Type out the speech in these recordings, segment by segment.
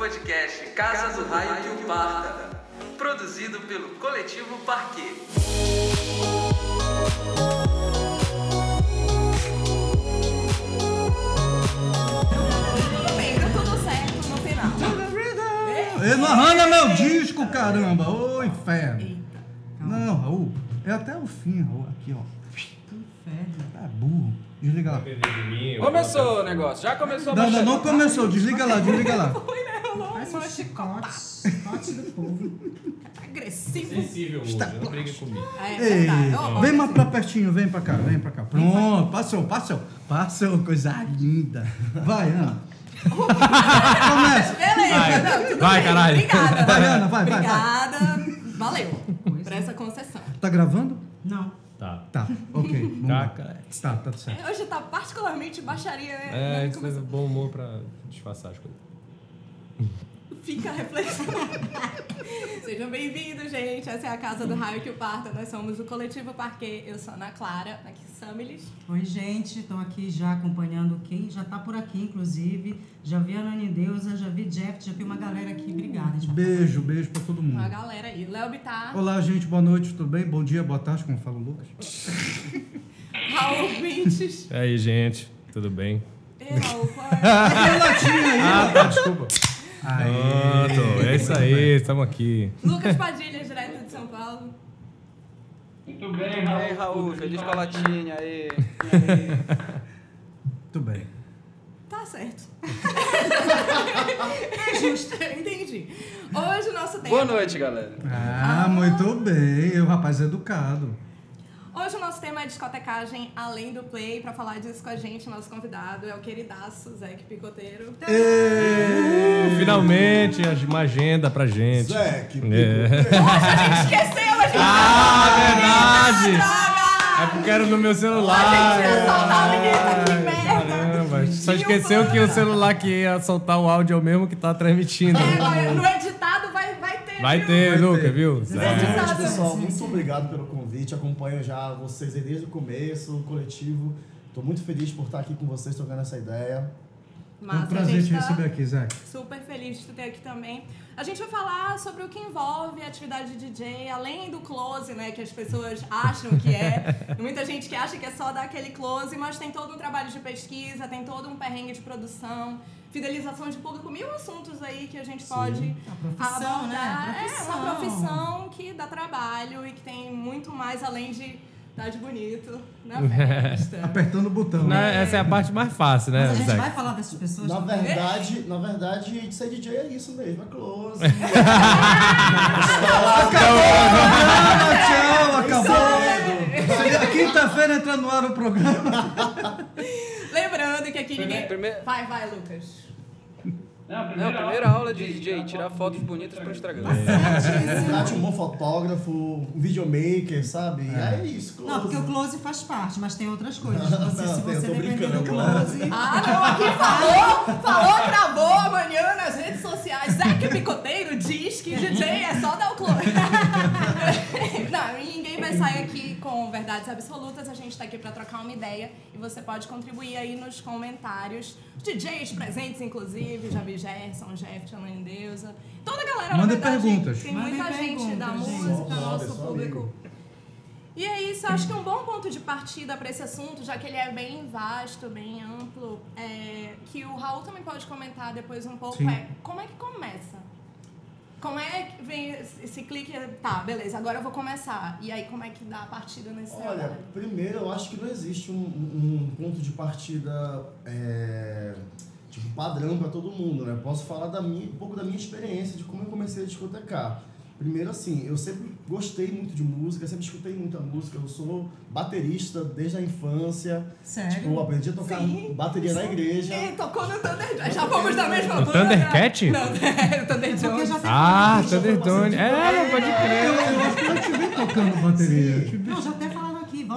podcast Casa do Raio que o Parta, produzido pelo Coletivo tudo certo no final. Ele não arranha meu disco, caramba! Ô, inferno! Eita. Não, Raul, é até o fim, Raul. Aqui, ó. Inferno. Tá burro. Desliga lá. Começou o negócio, já começou a Não, não, não começou. Desliga lá, desliga lá. Foi, chicote chicote. Do povo. agressivo. Sensível hoje, não brigue comigo. É Ei, verdade. Ó, ó, vem mais pra pertinho, vem pra cá, vem pra cá. Pronto, passou, passou. Passou, coisa linda. Vai, Ana. Começa. Beleza, não, tudo Vai, bem. caralho. Obrigada. Vai, Ana, vai, vai, vai. Obrigada. Valeu por essa concessão. Tá gravando? Não. Tá. Tá, ok. Tá, cara. Tá, tá certo. Hoje tá particularmente baixaria, né? É, isso é bom humor pra disfarçar as coisas. Fica a reflexão. Sejam bem-vindos, gente. Essa é a Casa do Raio que o Parta. Nós somos o Coletivo Parquet. Eu sou a Ana Clara, aqui Samilis. Oi, gente. Estou aqui já acompanhando quem já tá por aqui, inclusive. Já vi a Nani Deusa, já vi Jeff, já vi uma galera aqui. Obrigada. gente. Beijo, beijo pra todo Uma mundo. galera aí. Léo Bittar, Olá, gente, boa noite, tudo bem? Bom dia, boa tarde, como fala o Lucas. Raul Vintes. E aí, gente, tudo bem? E Raul, qual é? Ah, tá, desculpa. Aê. Pronto, é isso aí, estamos aqui. Lucas Padilha, direto de São Paulo. Aí, Raul, feliz com a latinha aí. Tudo bem. Tá certo. é justo. Entendi. Hoje o nosso tema. Boa noite, galera. Ah, muito bem, o rapaz é educado. Hoje o nosso tema é discotecagem além do play. Pra falar disso com a gente, nosso convidado é o queridaço Zeque Picoteiro. Uh, finalmente, uma agenda pra gente. Zé, que É. Nossa, a gente esqueceu, a gente Ah, verdade! Droga! É porque era no meu A celular. gente ia soltar a vinheta, que merda! Caramba, só esqueceu que o celular que ia soltar o áudio é o mesmo que tá transmitindo. É, no editado vai, vai ter. Luca, ter. viu? Vai É. pessoal, muito obrigado pelo convite. Acompanho já vocês aí desde o começo, o coletivo. Estou muito feliz por estar aqui com vocês, trocando essa ideia. Um Massa, a prazer gente te tá receber aqui, Zé. super feliz de te ter aqui também. A gente vai falar sobre o que envolve a atividade de DJ, além do close, né, que as pessoas acham que é. Muita gente que acha que é só dar aquele close, mas tem todo um trabalho de pesquisa, tem todo um perrengue de produção, fidelização de público, mil assuntos aí que a gente pode A profissão, né? abordar. A É uma profissão que dá trabalho e que tem muito mais além de estar de bonito na festa. Apertando o botão. Né, Essa é a parte mais fácil, né, Mas a gente Zé? vai falar dessas pessoas. Na verdade, na verdade, ser DJ é isso mesmo, é close. Ah, tchau, acabou. Quinta-feira entra no ar o programa. Lembrando que aqui ninguém. Primeiro- Vai, vai, Lucas. Não, primeira aula de DJ, tirar fotos bonitas pro Instagram. Verdade, um bom fotógrafo, um videomaker, sabe? É, isso, close. Não, porque o close faz parte, mas tem outras coisas. Não, Você, não, se você depender do close. Ah, não, aqui falou, falou, gravou amanhã nas redes sociais. Zeca Picoteiro diz que DJ é só dar o close. Não, e ninguém vai sair aqui com verdades absolutas. A gente tá aqui pra trocar uma ideia e você pode contribuir aí nos comentários. Os DJs presentes, inclusive, já vi Gerson, Jeff, Ana Deusa. Toda a galera, Mandem na verdade, perguntas. tem Mandem muita gente da gente. música, Só nosso público. amigo. E é isso, acho que um bom ponto de partida para esse assunto, já que ele é bem vasto, bem amplo, é, que o Raul também pode comentar depois um pouco, Sim. é como é que começa? Como é que vem esse esse clique, tá, beleza, agora eu vou começar. E aí, como é que dá a partida nesse Olha, trabalho? primeiro eu acho que não existe um, um ponto de partida é, tipo padrão para todo mundo, né? Posso falar da minha, um pouco da minha experiência de como eu comecei a discotecar. Primeiro assim, eu sempre gostei muito de música, sempre escutei muita música, eu sou baterista desde a infância. Sério? Tipo, eu aprendi a tocar Sim. bateria na igreja. Ih, tocou no Thunder Já fomos da mesma No banda. Thundercat? Não, é, o Thunder Jones. já tem Ah, Thunderdome. bastante É, pode Eu, crer. eu acho que eu te vi tocando bateria. Eu. Não, já até falaram aqui,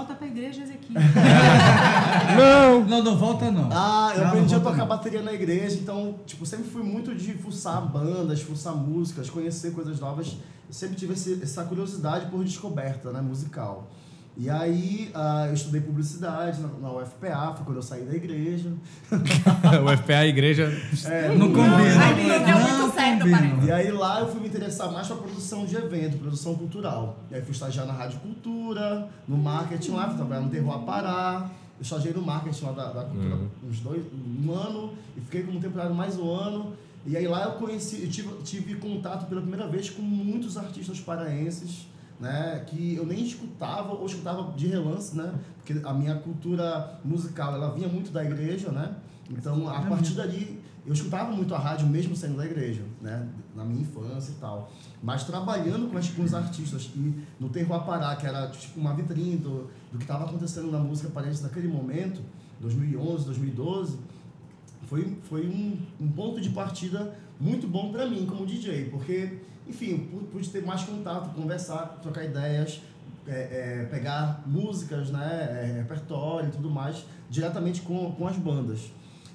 volta pra igreja, Ezequiel. Não! Não, não volta não. Ah, eu Não, aprendi não a tocar não. bateria na igreja, então, tipo, sempre fui muito de fuçar bandas, fuçar músicas, conhecer coisas novas. Eu sempre tive esse- essa curiosidade por descoberta, né, musical. E aí ah, eu estudei publicidade na, na UFPA, foi quando eu saí da igreja. o FPA a igreja. É, Não combina. Aí não deu muito Não certo, combina. parece. E aí lá eu fui me interessar mais pra produção de evento, produção cultural. E aí fui estagiar na Rádio Cultura, no marketing lá, fui trabalhar no Terroir Pará. Eu estagiei no marketing lá da, da cultura uns dois, um ano, e fiquei como temporário mais um ano. E aí lá eu conheci, eu tive, tive contato pela primeira vez com muitos artistas paraenses, né, que eu nem escutava ou escutava de relance, né, porque a minha cultura musical ela vinha muito da igreja, né, então a partir dali eu escutava muito a rádio mesmo sendo da igreja, né, na minha infância e tal, mas trabalhando com, as, com os artistas e no Terroir Pará, que era tipo uma vitrine do, do que estava acontecendo na música paraense naquele momento, 2011, 2012, foi, foi um, um ponto de partida muito bom para mim como DJ, porque, enfim, pude ter mais contato, conversar, trocar ideias, é, é, pegar músicas, né, é, repertório e tudo mais, diretamente com, com as bandas.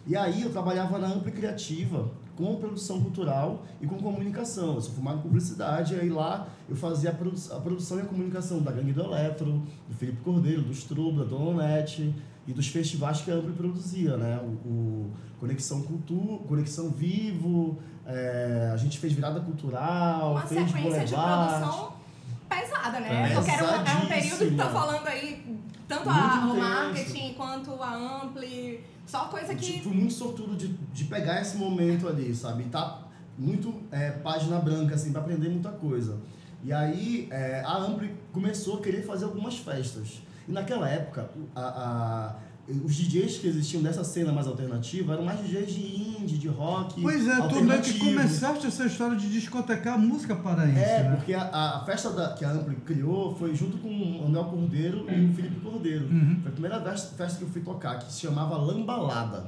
E aí eu trabalhava na Ampli Criativa, com produção cultural e com comunicação. Eu sou formado em publicidade, e aí lá eu fazia a, produ a produção e a comunicação da Gangue do Eletro, do Felipe Cordeiro, do Strubo, da Dona Onete e dos festivais que a Ampli produzia, né? O, o Conexão Cultura, Conexão Vivo, é, a gente fez virada cultural, Uma fez sequência de Boulevard. produção pesada, né? É. Porque era, um- era um período que tá falando aí, tanto a, o marketing quanto a Ampli, só coisa que... fui muito sortudo de, de pegar esse momento ali, sabe? Tá muito é, página branca, assim, pra aprender muita coisa. E aí é, a Ampli começou a querer fazer algumas festas. E naquela época, a, a- os DJs que existiam dessa cena mais alternativa eram mais DJs de indie, de rock. Pois é, tu meio que começaste essa história de discotecar a música paraense, É, né? porque a, a festa da- que a Ampli criou foi junto com o Anel Cordeiro e o Felipe Cordeiro. Uhum. Foi a primeira festa, festa que eu fui tocar, que se chamava Lambalada.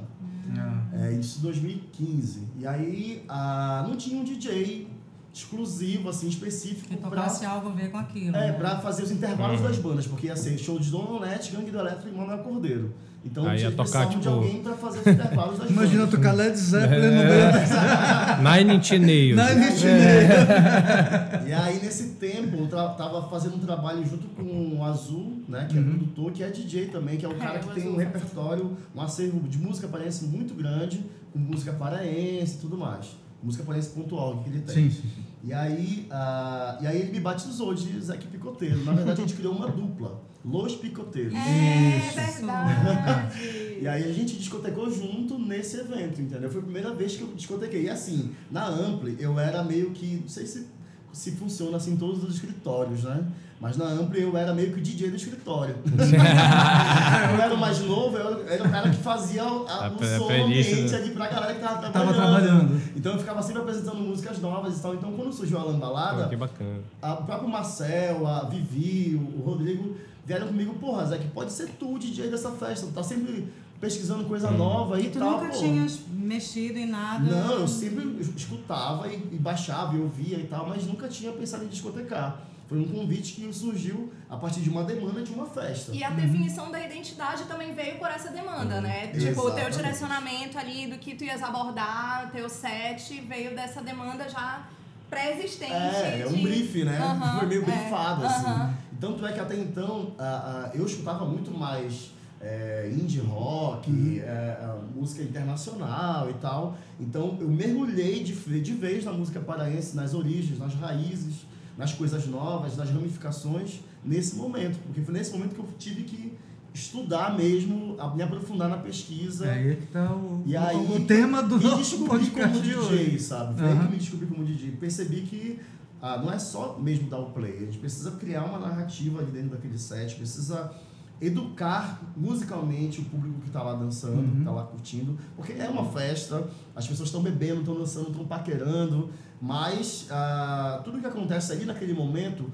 Ah. É, isso em 2015. E aí ah, não tinha um DJ exclusivo, assim, específico Que pra, tocasse algo a ver com aquilo. é, né? pra fazer os intervalos das bandas, porque ia ser show de Dona Onete, Gangue do Eletro e Manuel Cordeiro. Então Aí tinha tocar, precisavam de tipo- alguém pra fazer os intervalos das Imagina bandas. tocar Led Zeppelin no meio dessa... Nine Inch Nails. Nine Inch Nails. E aí, nesse tempo, eu tra- tava fazendo um trabalho junto com o Azul, né? Que é Uhum. produtor, que é DJ também, que é o cara É, que tem um repertório, um acervo de música paraense muito grande, com música paraense e tudo mais. Música paraense.org que ele tem. Sim, sim. E aí, ah, e aí ele me batizou de Zeque Picoteiro. Na verdade, a gente criou uma dupla, Los Picoteiros. É Isso. verdade. E aí a gente discotecou junto nesse evento, entendeu? Foi a primeira vez que eu discotequei. E assim, na Ampli, eu era meio que. Não sei se, se funciona assim em todos os escritórios, né? Mas na Ampli eu era meio que o DJ do escritório. eu era o mais novo, eu era o cara que fazia o, a, A o pe- som ambiente né? ali pra galera que tava Tava trabalhando. trabalhando. Então eu ficava sempre apresentando músicas novas e tal. Então quando surgiu a Lambalada, que bacana. a- o próprio Marcel, a Vivi, o, Rodrigo vieram comigo, porra, Zé, que pode ser tu o DJ dessa festa, tu tá sempre pesquisando coisa nova e E tu tal. nunca pô. tinhas mexido em nada. Não, eu sempre escutava e, e baixava e ouvia e tal, mas nunca tinha pensado em discotecar. Foi um convite que surgiu a partir de uma demanda de uma festa. E a definição da identidade também veio por essa demanda, né? Tipo, o teu Exatamente. direcionamento ali do que tu ias abordar, o teu set, veio dessa demanda já pré-existente. É, é um de- brief, né? Aham, Foi meio é, briefado, assim. Tanto é que até então a- a- eu escutava muito mais é, indie rock, é, a música internacional e tal. Então eu mergulhei de, de vez na música paraense, nas origens, nas raízes, nas coisas novas, nas ramificações, nesse momento. Porque foi nesse momento que eu tive que estudar mesmo, a- me aprofundar na pesquisa. É aí que tá o, E aí, o tema do nosso descobri podcast como de DJ, hoje. sabe? Foi aí Aham. que me descobri como DJ. Percebi que ah, não é só mesmo dar o play, a gente precisa criar uma narrativa ali dentro daquele set, precisa educar musicalmente o público que está lá dançando, Uhum. que está lá curtindo, porque é uma festa, as pessoas estão bebendo, estão dançando, estão paquerando, mas ah, tudo que acontece ali naquele momento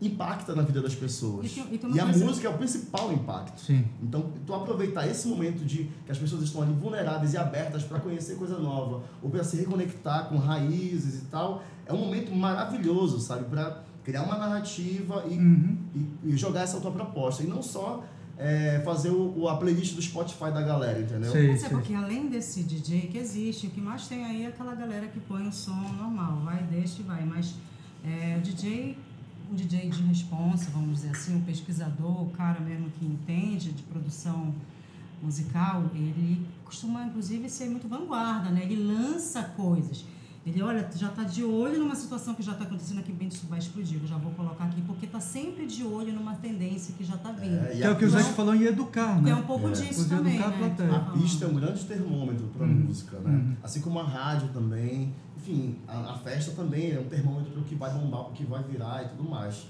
impacta na vida das pessoas. E tem- e uma e a música é o principal impacto. Sim. Então, tu aproveitar esse momento de que as pessoas estão ali vulneráveis e abertas para conhecer coisa nova, ou para se reconectar com raízes e tal, é um momento maravilhoso, sabe? Para criar uma narrativa e, Uhum. e, e jogar essa tua proposta. E não só é, fazer o, o- a playlist do Spotify da galera, entendeu? Sei, Mas é porque além desse DJ que existe, o que mais tem aí é aquela galera que põe o som normal, vai, deixa e vai. Mas é, o DJ um DJ de responsa, vamos dizer assim, um pesquisador, o cara mesmo que entende de produção musical, ele costuma, inclusive, ser muito vanguarda, né? Ele lança coisas. Ele, olha, já está de olho numa situação que já está acontecendo aqui, bem, isso vai explodir, eu já vou colocar aqui, porque está sempre de olho numa tendência que já está vindo. É, e Que é o que o a- Zé falou em educar, Que né? é um pouco É. disso Poder também, educar a né? A falando. pista é um grande termômetro para a música, né? Assim como a rádio também. Enfim, a, a festa também é um termômetro para o que vai bombar, para o que vai virar e tudo mais.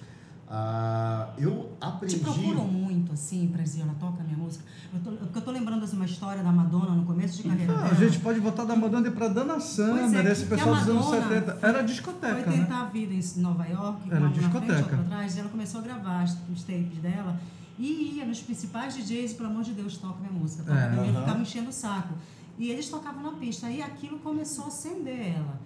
Ah, eu aprendi. Te procuram muito, assim, pra dizer, ela toca minha música. Eu tô, eu tô lembrando assim, uma história da Madonna no começo de carreira dela. a gente pode voltar da Madonna para Dana Pois Summer, é, esse pessoal dos anos Madonna 70. foi- Era discoteca, Foi né? tentar a vida em Nova York, Era uma na frente, discoteca. outra atrás, e ela começou a gravar os tapes dela e ia nos principais DJs, pelo amor de Deus, toca minha música. Toca É, minha música, aham. ficava enchendo o saco. E eles tocavam na pista, aí aquilo começou a acender ela.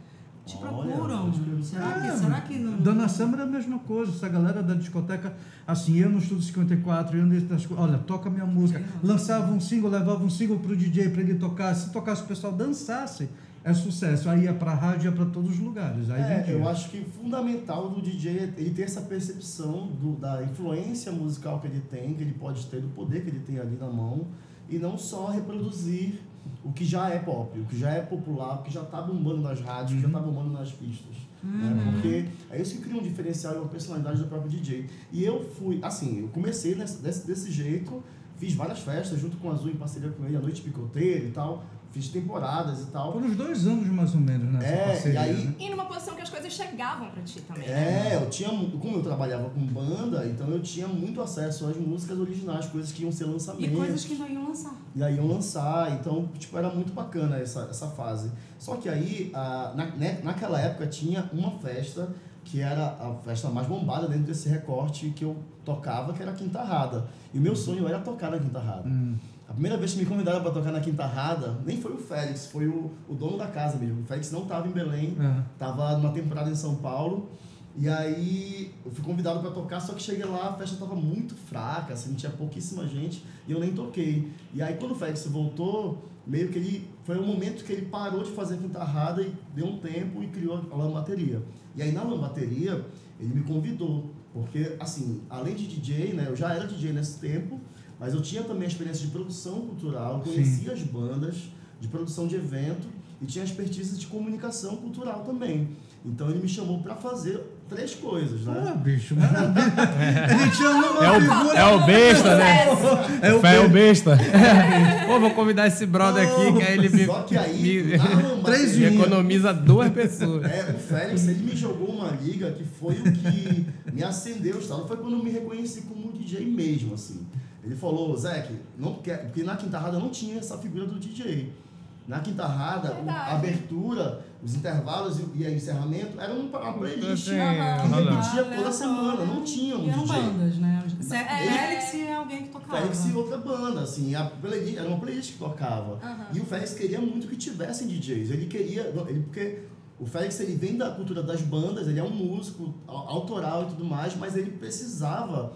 Te Olha, procuram. Será que, É, será que não. Dona Summer é a mesma coisa. Essa galera da discoteca, assim, eu no Estúdio 54, eu nesse das olha, toca minha música. É. Lançava um single, levava um single pro DJ para ele tocar. Se tocasse, o pessoal dançasse, é sucesso. Aí ia pra rádio, ia pra todos os lugares. Aí É, eu acho que fundamental do DJ é ele ter essa percepção do, da influência musical que ele tem, que ele pode ter, do poder que ele tem ali na mão, e não só reproduzir o que já é pop, o que já é popular, o que já está bombando nas rádios, o que já está bombando nas pistas. Né? Porque é isso que cria um diferencial e uma personalidade do próprio DJ. E eu fui, assim, eu comecei nesse, desse, desse jeito, fiz várias festas junto com o Azul, em parceria com ele, a Noite Picoteira e tal, fiz temporadas e tal. Foram uns dois anos mais ou menos nessa É, parceria, e aí- né? E numa posição que as coisas chegavam pra ti também. né? É, eu tinha, como eu trabalhava com banda, então eu tinha muito acesso às músicas originais, coisas que iam ser E lançamentos. coisas que não iam lançar. E aí iam lançar, então, tipo, era muito bacana essa, essa fase. Só que aí, a, na, né, naquela época, tinha uma festa que era a festa mais bombada dentro desse recorte que eu tocava, que era a Quinta Rada. E o meu sonho era tocar na Quinta Rada. A primeira vez que me convidaram para tocar na Quinta Rada, nem foi o Félix, foi o, o dono da casa mesmo. O Félix não estava em Belém, É. Tava numa temporada em São Paulo. E aí eu fui convidado para tocar, só que cheguei lá, a festa tava muito fraca, assim, tinha pouquíssima gente e eu nem toquei. E aí quando o Félix voltou, meio que ele foi o momento que ele parou de fazer a quintarrada e deu um tempo e criou a lambateria. E aí na lambateria ele me convidou, porque assim, além de DJ, né, eu já era DJ nesse tempo, mas eu tinha também a experiência de produção cultural, eu Sim. conhecia as bandas, de produção de evento e tinha expertise de comunicação cultural também. Então ele me chamou para fazer três coisas, Pô, né? bicho, maravilha. Ele tinha uma É o, figura... é o besta, né? É o Fé é o besta. Pô, vou convidar esse brother aqui, que aí ele me, Só que aí, me, Três me economiza duas pessoas. É, o Félix, ele me jogou uma liga que foi o que me acendeu o estado. Foi quando eu me reconheci como DJ mesmo, assim. Ele falou, Zeke, não quer, porque na quintarrada não tinha essa figura do DJ. Na quintarrada, o- Verdade. a abertura, os intervalos e, e o encerramento eram uma playlist Assim, que repetia toda semana, não tinha um E eram DJ. bandas, né? É. Félix é alguém que tocava. Félix e outra banda, assim, a playlist, era uma playlist que tocava. Aham. E o Félix queria muito que tivessem DJs. Ele queria. Ele, porque o Félix ele vem da cultura das bandas, ele é um músico au- autoral e tudo mais, mas ele precisava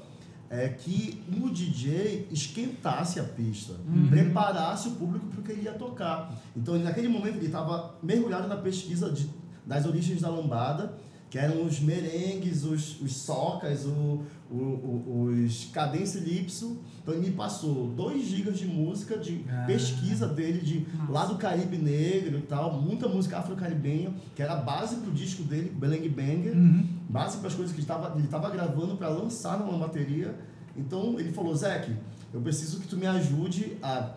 é, que o DJ esquentasse a pista, preparasse o público para o que ele ia tocar. Então, ele, naquele momento, ele estava mergulhado na pesquisa de- das origens da lambada, que eram os merengues, os, os socas, o, o, o- os cadência lipso. Então ele me passou 2 gigas de música, de Ah. pesquisa dele, de Massa. lá do Caribe Negro e tal, muita música afro-caribenha, que era a base pro disco dele, Belang Banger, Uhum. base para as coisas que ele estava ele tava gravando para lançar numa bateria. Então ele falou, Zeke, eu preciso que tu me ajude a,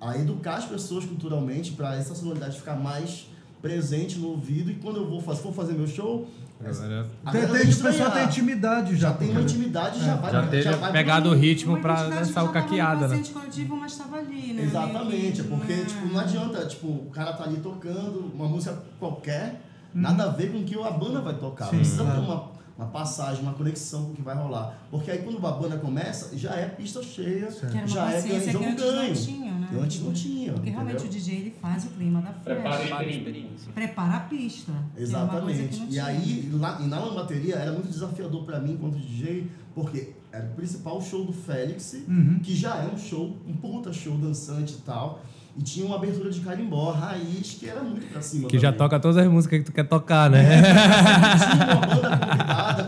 a educar as pessoas culturalmente para essa sonoridade ficar mais presente no ouvido e quando eu vou fazer, for fazer meu show, Agora, a Tem, tem, pessoal tem estranhar. intimidade já. já tem uma intimidade, já vai já ter já vai pegado o ritmo pra dançar o caqueada, né? coletivo, mas estava ali, né? Exatamente, é porque né? tipo, não adianta, tipo, o cara tá ali tocando uma música qualquer, nada a ver com o que a banda vai tocar. Sim, Precisa ter uma, uma passagem, uma conexão com o que vai rolar. Porque aí quando a banda começa, já é pista cheia, já é ganho, consciência que antes ganho. não tinha, né? Antes não tinha. Porque realmente entendeu? o DJ ele faz o clima da Prepara festa. a experiência. Prepara a pista. é Exatamente. E aí, lá, e na lambateria, era muito desafiador pra mim enquanto DJ, porque era o principal show do Félix, Uhum. que já é um show, um puta show dançante e tal. E tinha uma abertura de carimbó, raiz, que era muito pra cima. Que já também. toca todas as músicas que tu quer tocar, né? Tinha uma banda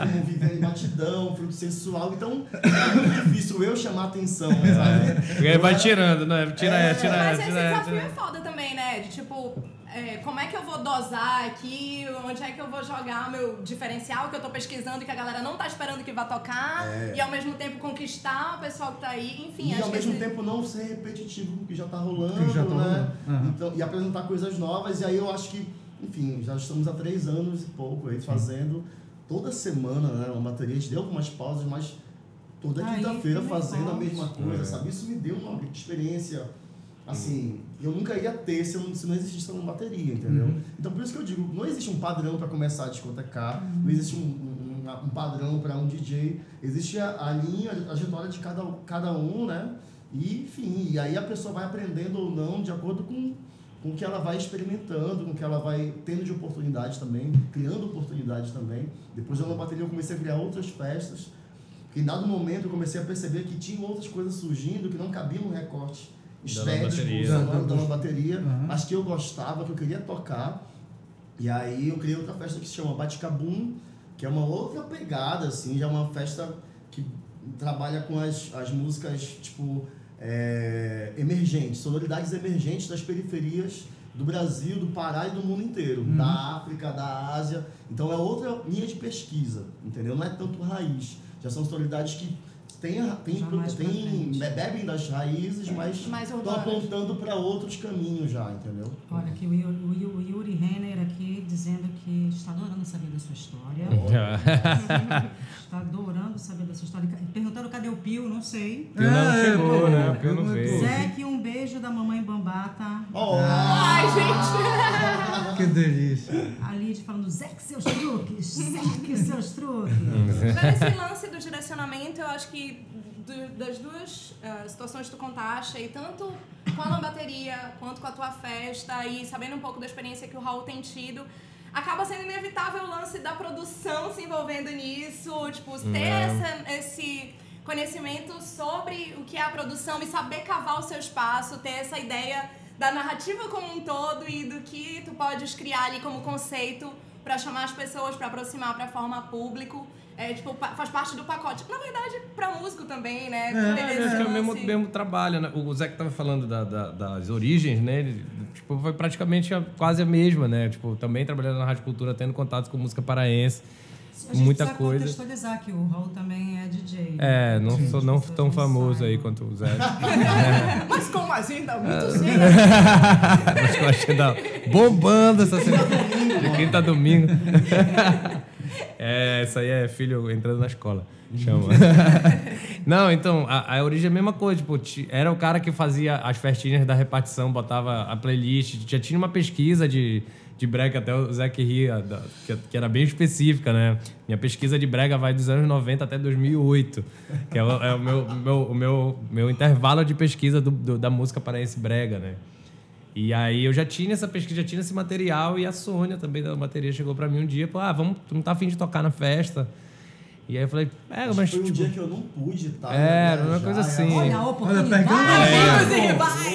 como Viviane batidão, fruto sensual. Então é muito difícil eu chamar atenção, sabe? E aí vai tirando, né? Tira É, essa, tira Mas essa, esse tira desafio essa. é foda também, né? De tipo, é, como é que eu vou dosar aqui? Onde é que eu vou jogar meu diferencial que eu tô pesquisando e que a galera não tá esperando que vá tocar? É. E ao mesmo tempo conquistar o pessoal que tá aí. Enfim, e acho ao que mesmo esse- tempo não ser repetitivo com o que já tá rolando, já tá né? rolando. Aham. Então, e apresentar coisas novas. E aí eu acho que, enfim, já estamos há três anos e pouco aí fazendo toda semana, né? Uma bateria. A gente deu algumas pausas, mas toda quinta-feira fazendo a mesma coisa, sabe? Isso me deu uma experiência. Assim, eu nunca ia ter se, eu, não- se não existisse uma bateria, entendeu? Uhum. Então por isso que eu digo, não existe um padrão para começar a discotecar, não existe um, um, um- um padrão para um DJ, existe a, a linha, a trajetória de cada, cada um, né? E enfim, e aí a pessoa vai aprendendo ou não de acordo com, com o que ela vai experimentando, com o que ela vai tendo de oportunidades também, criando oportunidades também. Depois eu na bateria eu comecei a criar outras festas, que em dado momento eu comecei a perceber que tinham outras coisas surgindo que não cabiam no recorte estético, Da- da bateria, Aham. mas que eu gostava, que eu queria tocar. E aí eu criei outra festa que se chama Baticabum, que é uma outra pegada, assim, já é uma festa que trabalha com as, as músicas, tipo, é, emergentes, sonoridades emergentes das periferias do Brasil, do Pará e do mundo inteiro, da África, da Ásia. Então é outra linha de pesquisa, entendeu? Não é tanto raiz. Já são sonoridades que têm, têm, bebem das raízes, mas Mais estão apontando para outros caminhos já, entendeu? Olha aqui o Yuri, o Yuri- o Yuri Renner aqui dizendo que está adorando saber da sua história. está adorando saber da sua história. Perguntando cadê o Pio, não sei. Pio não É, chegou, pô, né? O Pio não veio. Zeke, um beijo da mamãe Bambata. Oh, Ai, gente! Que delícia. A Lid falando, Zeke, seus truques. Zeke, seus truques. Mas esse lance do direcionamento, eu acho que do- das duas eh, situações que tu contaste, aí, tanto com a lambateria quanto com a tua festa, e sabendo um pouco da experiência que o Raul tem tido, acaba sendo inevitável o lance da produção se envolvendo nisso, tipo, ter É. essa, esse conhecimento sobre o que é a produção e saber cavar o seu espaço, ter essa ideia da narrativa como um todo e do que tu podes criar ali como conceito pra chamar as pessoas, pra aproximar pra forma público. É, tipo, faz parte do pacote. Na verdade, pra músico também, né? É, esse acho que é o mesmo, lance. mesmo trabalho, né? O Zé que tava falando da- da- das origens, né? Ele, tipo, foi praticamente a- quase a mesma, né? Tipo, também trabalhando na Rádio Cultura, tendo contatos com música paraense. A gente Muita coisa. contextualizar que o Raul também é DJ. É, não Sim. sou não tão famoso aí saibam. quanto o Zé. Mas como assim? Tá muito cedo. Acho que eu achei da... bombando essa semana. De quinta a domingo. É, isso aí é filho entrando na escola. Chama. Não, então, a, a origem é a mesma coisa. Tipo, ti- era o cara que fazia as festinhas da repartição, botava a playlist. Já tinha uma pesquisa de, de brega, até o Zé que ria, da- que, que era bem específica, né? Minha pesquisa de brega vai dos anos 90 até 2008, que é o, é o meu, meu, o meu, meu intervalo de pesquisa do, do- da música paraense brega, né? E aí eu já tinha essa pesquisa, já tinha esse material e a Sônia também da bateria chegou pra mim um dia e falou: "Ah, vamos, tu não tá afim de tocar na festa?" E aí eu falei: "É, mas foi um tipo, dia que eu não pude, tá? É, era uma coisa assim. Olha a Olha, oportunidade. pegando. Amigos e rivais!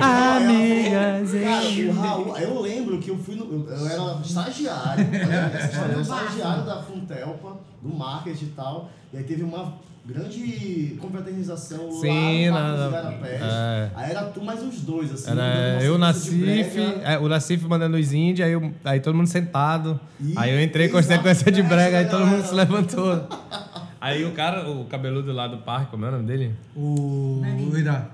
amigas, Cara, o Raul, eu lembro que eu fui no. Eu, era estagiário, olha eu era estagiário da Funtelpa, do marketing e tal. E aí teve uma grande confraternização Sim, lá no Parque dos é. Aí era tu mais os dois, assim. Era eu, Nacif, é, o Nacif mandando os índios, aí, eu- aí todo mundo sentado. Ih, aí eu entrei com a sequência de essa brega, aí todo mundo se levantou. Aí o cara, o cabeludo lá do parque, como é o nome dele? O, o Irá.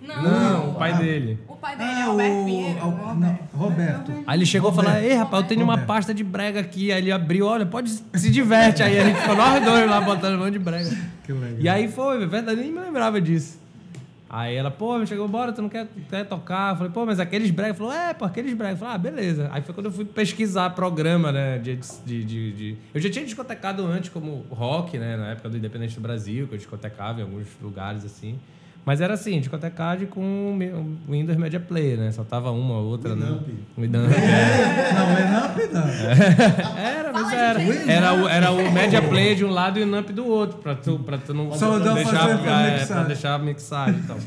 Não, o pai dele. O pai dele é Ah, Alberto o, Pinheiro. Al- não, Roberto. Aí ele chegou e falou: Ei, rapaz, eu tenho uma Roberto. pasta de brega aqui. Aí ele abriu, olha, pode se diverte. Aí a gente ficou nós dois lá botando um monte de brega. Que legal. E aí foi, é verdade, nem me lembrava disso. Aí ela, pô, me chegou, bora, tu não quer, quer tocar? Eu falei, pô, mas aqueles brega. Falou, é, pô, aqueles brega. Eu falei, ah, beleza. Aí foi quando eu fui pesquisar programa, né, de, de, de, de- Eu já tinha discotecado antes como rock, né, na época do Independente do Brasil, que eu discotecava em alguns lugares, assim. Mas era assim, discotecagem com o Windows Media Player, né? Só tava uma ou outra, né? Winamp. Winamp. Não, Enamp não. Era, mas era. Era o, era o Media Player de um lado e o Nump do outro, pra tu, pra tu não Só pra deixar, pra é, pra deixar mixar e tal.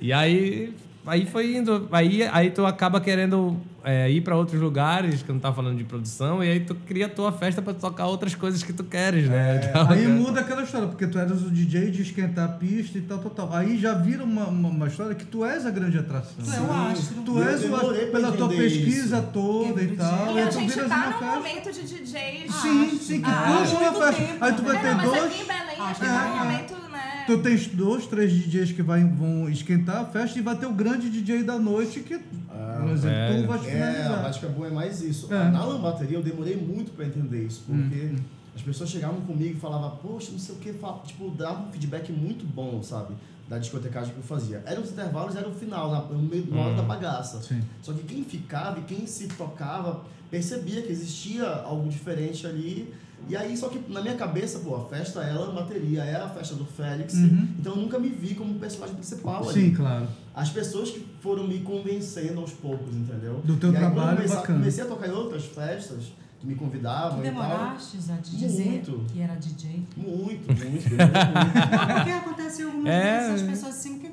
E aí, aí foi indo. Aí, aí tu acaba querendo é, ir pra outros lugares, que não tá falando de produção, e aí tu cria a tua festa pra tocar outras coisas que tu queres, né? Então, Aí é- muda aquela história, porque tu eras o DJ de esquentar a pista e tal, tal, tal. Aí já vira uma, uma, uma história que tu és a grande atração. Tu é o astro. Tu Eu és o pela tua pesquisa isso. toda e Quebra o tal. E a gente tá uma num momento de DJs. Sim, sim, que Ah, uma festa. tempo, Aí tu vai É, ter não, mas dois. aqui em Belém acho que é, tá um é. momento, né? Tu tens dois, três DJs que vai, vão esquentar a festa e vai ter o grande DJ da noite que, por exemplo, é. tu vai É, a finalizar. Bática Boa é mais isso. É. Na lambateria eu demorei muito pra entender isso, porque Hum, as pessoas chegavam comigo e falavam, poxa, não sei o que, tipo, dava um feedback muito bom, sabe? Da discotecagem que eu fazia. Eram os intervalos, era o final, na, no meio na hora da bagaça. Hum. Sim. Só que quem ficava e quem se tocava percebia que existia algo diferente ali. E aí, só que na minha cabeça, pô, a festa é a lambateria, é a festa do Félix. Uhum. Então eu nunca me vi como personagem principal ali Sim, claro. as pessoas que foram me convencendo aos poucos, entendeu? Do teu e aí, trabalho, comecei, bacana. comecei a tocar em outras festas que me convidavam Tu e tal. demoraste a te dizer Muito. que era DJ? Muito, muito, muito. Não, porque aconteceu algumas É. vezes, as pessoas assim, que,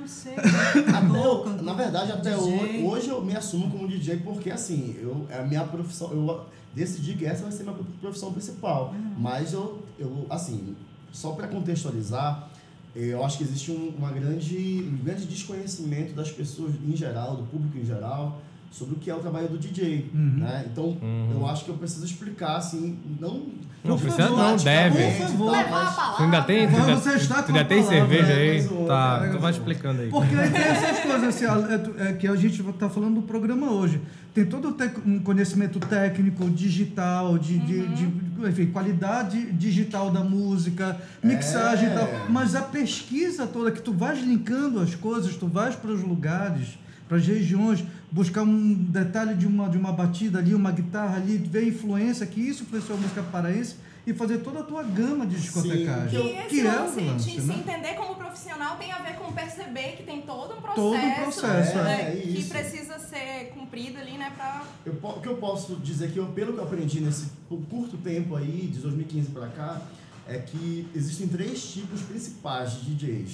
Não sei. Até cantor, na verdade, até hoje, hoje eu me assumo como DJ porque assim, eu, é a minha profissão, eu decidi que essa vai ser minha profissão principal. Uhum. Mas eu, eu, assim, só para contextualizar, eu acho que existe um, uma grande, um grande desconhecimento das pessoas em geral, do público em geral, sobre o que é o trabalho do DJ, Uhum. né? Então, eu acho que eu preciso explicar, assim, não... Não precisa não, deve. Por favor. Levar a palavra. Tu ainda tem? Tu ainda, você está tu ainda tem cerveja né? aí? Tá, tu vai explicando aí. Porque aí tem essas coisas assim, é é que a gente está falando do programa hoje. Tem todo um conhecimento técnico, digital, de, de, de- enfim, qualidade digital da música, mixagem É. e tal. Mas a pesquisa toda, que tu vais linkando as coisas, tu vais para os lugares, para as regiões, buscar um detalhe de uma, de uma batida ali, uma guitarra ali, ver a influência, que isso influenciou a música paraense e fazer toda a tua gama de discotecagem. que E eu- esse que é o lance lance, de se né? entender como profissional tem a ver com perceber que tem todo um processo, Todo um processo, né, é. É, que isso. precisa ser cumprido ali, né, pra... Eu, o que eu posso dizer que eu, pelo que eu aprendi nesse curto tempo aí, de 2015 para cá, é que existem três tipos principais de DJs.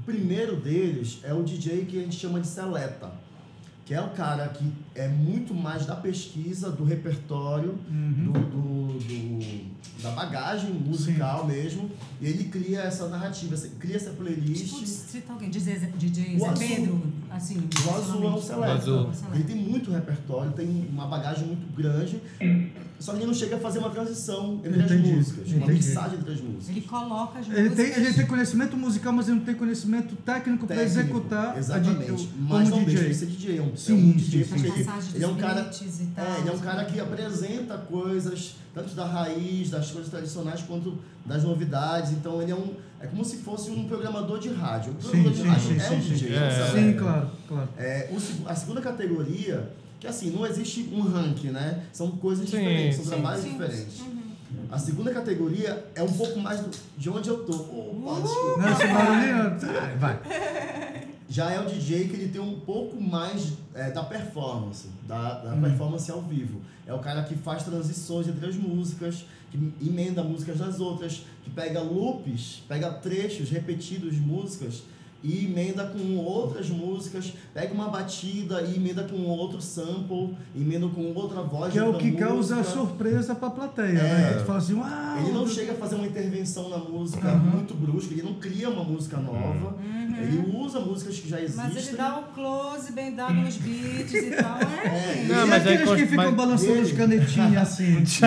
O primeiro deles é o DJ que a gente chama de seleta, que é o cara que é muito mais da pesquisa, do repertório, Uhum. do, do- do- da bagagem musical mesmo, e ele cria essa narrativa, cria essa playlist. Tipo, cita alguém, DJ, DJ O Zé Azul. Pedro, assim. O Azul é um seleta. O Azul. Ele tem muito repertório, tem uma bagagem muito grande, só que ele não chega a fazer uma transição entre Entendi, as músicas, uma entendi. mixagem entre as músicas. Ele coloca as Ele tem, músicas. ele tem conhecimento musical, mas ele não tem conhecimento técnico para Técnico, executar a exatamente. di- Mas como não deixa DJ. de ser DJ. É um, Sim, é um sim, DJ sim, porque As ele, ele é um cara. e tal. É, ele é um cara que apresenta coisas, tanto da raiz, das coisas tradicionais, quanto das novidades. Então ele é um. É como se fosse um programador de rádio. O Sim, programador sim, de rádio sim, é sim, um sim. DJ. É. é um Sim, seleta. claro, claro. É, o a segunda categoria, que assim, não existe um ranking, né? São coisas Sim, diferentes, são sim, trabalhos sim. diferentes. Uhum. A segunda categoria é um pouco mais do- de onde eu tô. Opa, desculpa. Não, barulhinho. Vai. Já é o DJ que ele tem um pouco mais é, da performance, da, da performance ao vivo. É o cara que faz transições entre as músicas, que emenda músicas das outras, que pega loops, pega trechos repetidos de músicas e emenda com outras músicas, pega uma batida e emenda com outro sample, emenda com outra voz Que é o que causa música. surpresa pra plateia, É. né? Que tu fala assim, uau! Ele não chega a fazer uma intervenção na música Uhum. muito brusca, ele não cria uma música nova, ele usa músicas que já existem. Mas ele dá um close bem dado nos beats e tal. É. É, Não, e mas aí aqueles que cons- ficam mas- balançando Ele- os canetinhas assim.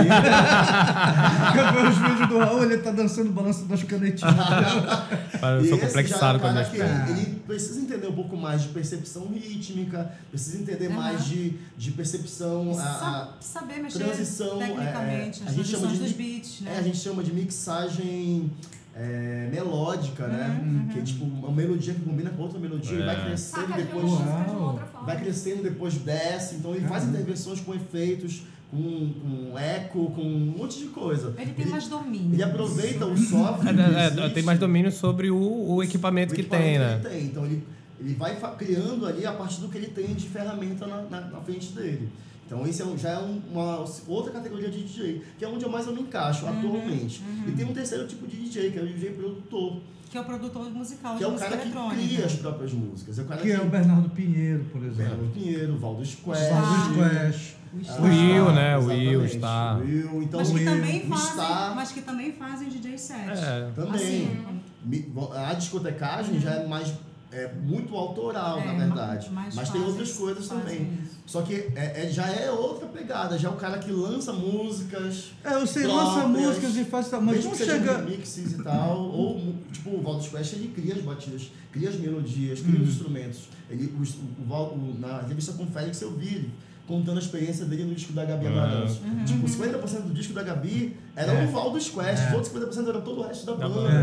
Eu vejo os vídeos do Raul, ele tá dançando balanço das canetinhas. Eu E sou esse complexado com é a minha. Ele, ele precisa entender um pouco mais de percepção rítmica, precisa entender Aham. mais de, de percepção, a, a Sa- saber mexer transição, tecnicamente, é, é, as a gente chama de dos beats, né? é, a gente chama de mixagem é, melódica, né? Uhum, Que é tipo uma melodia que combina com outra melodia e vai É. crescendo Saca de depois. de forma. Vai crescendo, depois desce, então ele faz intervenções com efeitos, com, com eco, com um monte de coisa. Ele tem mais domínio. Ele aproveita o software. É, que é, existe, tem mais domínio sobre o, o equipamento o que equipamento tem, né? ele tem. Então ele, ele vai criando ali a partir do que ele tem de ferramenta na, na, na frente dele. Então esse é um- já é um- uma outra categoria de DJ, que é onde eu mais eu me encaixo atualmente. E tem um terceiro tipo de DJ, que é o DJ produtor. Que é o produtor musical que de é o música cara que cria as próprias músicas. É o cara Que é o Bernardo Pinheiro, por exemplo. Bernardo Pinheiro, Valdo Squash. Valdo Squash. O Will, né? O exatamente. Will está. O Will, então Mas o que, Will, também o fazem, Star mas que também fazem DJ set. É. também. Assim, Mi- A discotecagem já é mais é muito autoral, É, na verdade. Mas tem outras coisas também. isso. Só que é, é- já é outra pegada, já é o cara que lança músicas. É, você próprias, lança músicas e faz tal, mas mesmo não chega. remixes e tal, ou tipo o Valdo Squash ele cria as batidas, cria as melodias, cria Uhum. os instrumentos. Ele, o, o, Val- o- na entrevista com o Félix eu vi contando a experiência dele no disco da Gabi Ah. Amarantos. Uhum. Tipo, 50% do disco da Gabi era É. o Valdo Squash, É. os outros 50% era todo o resto da Da banda. É,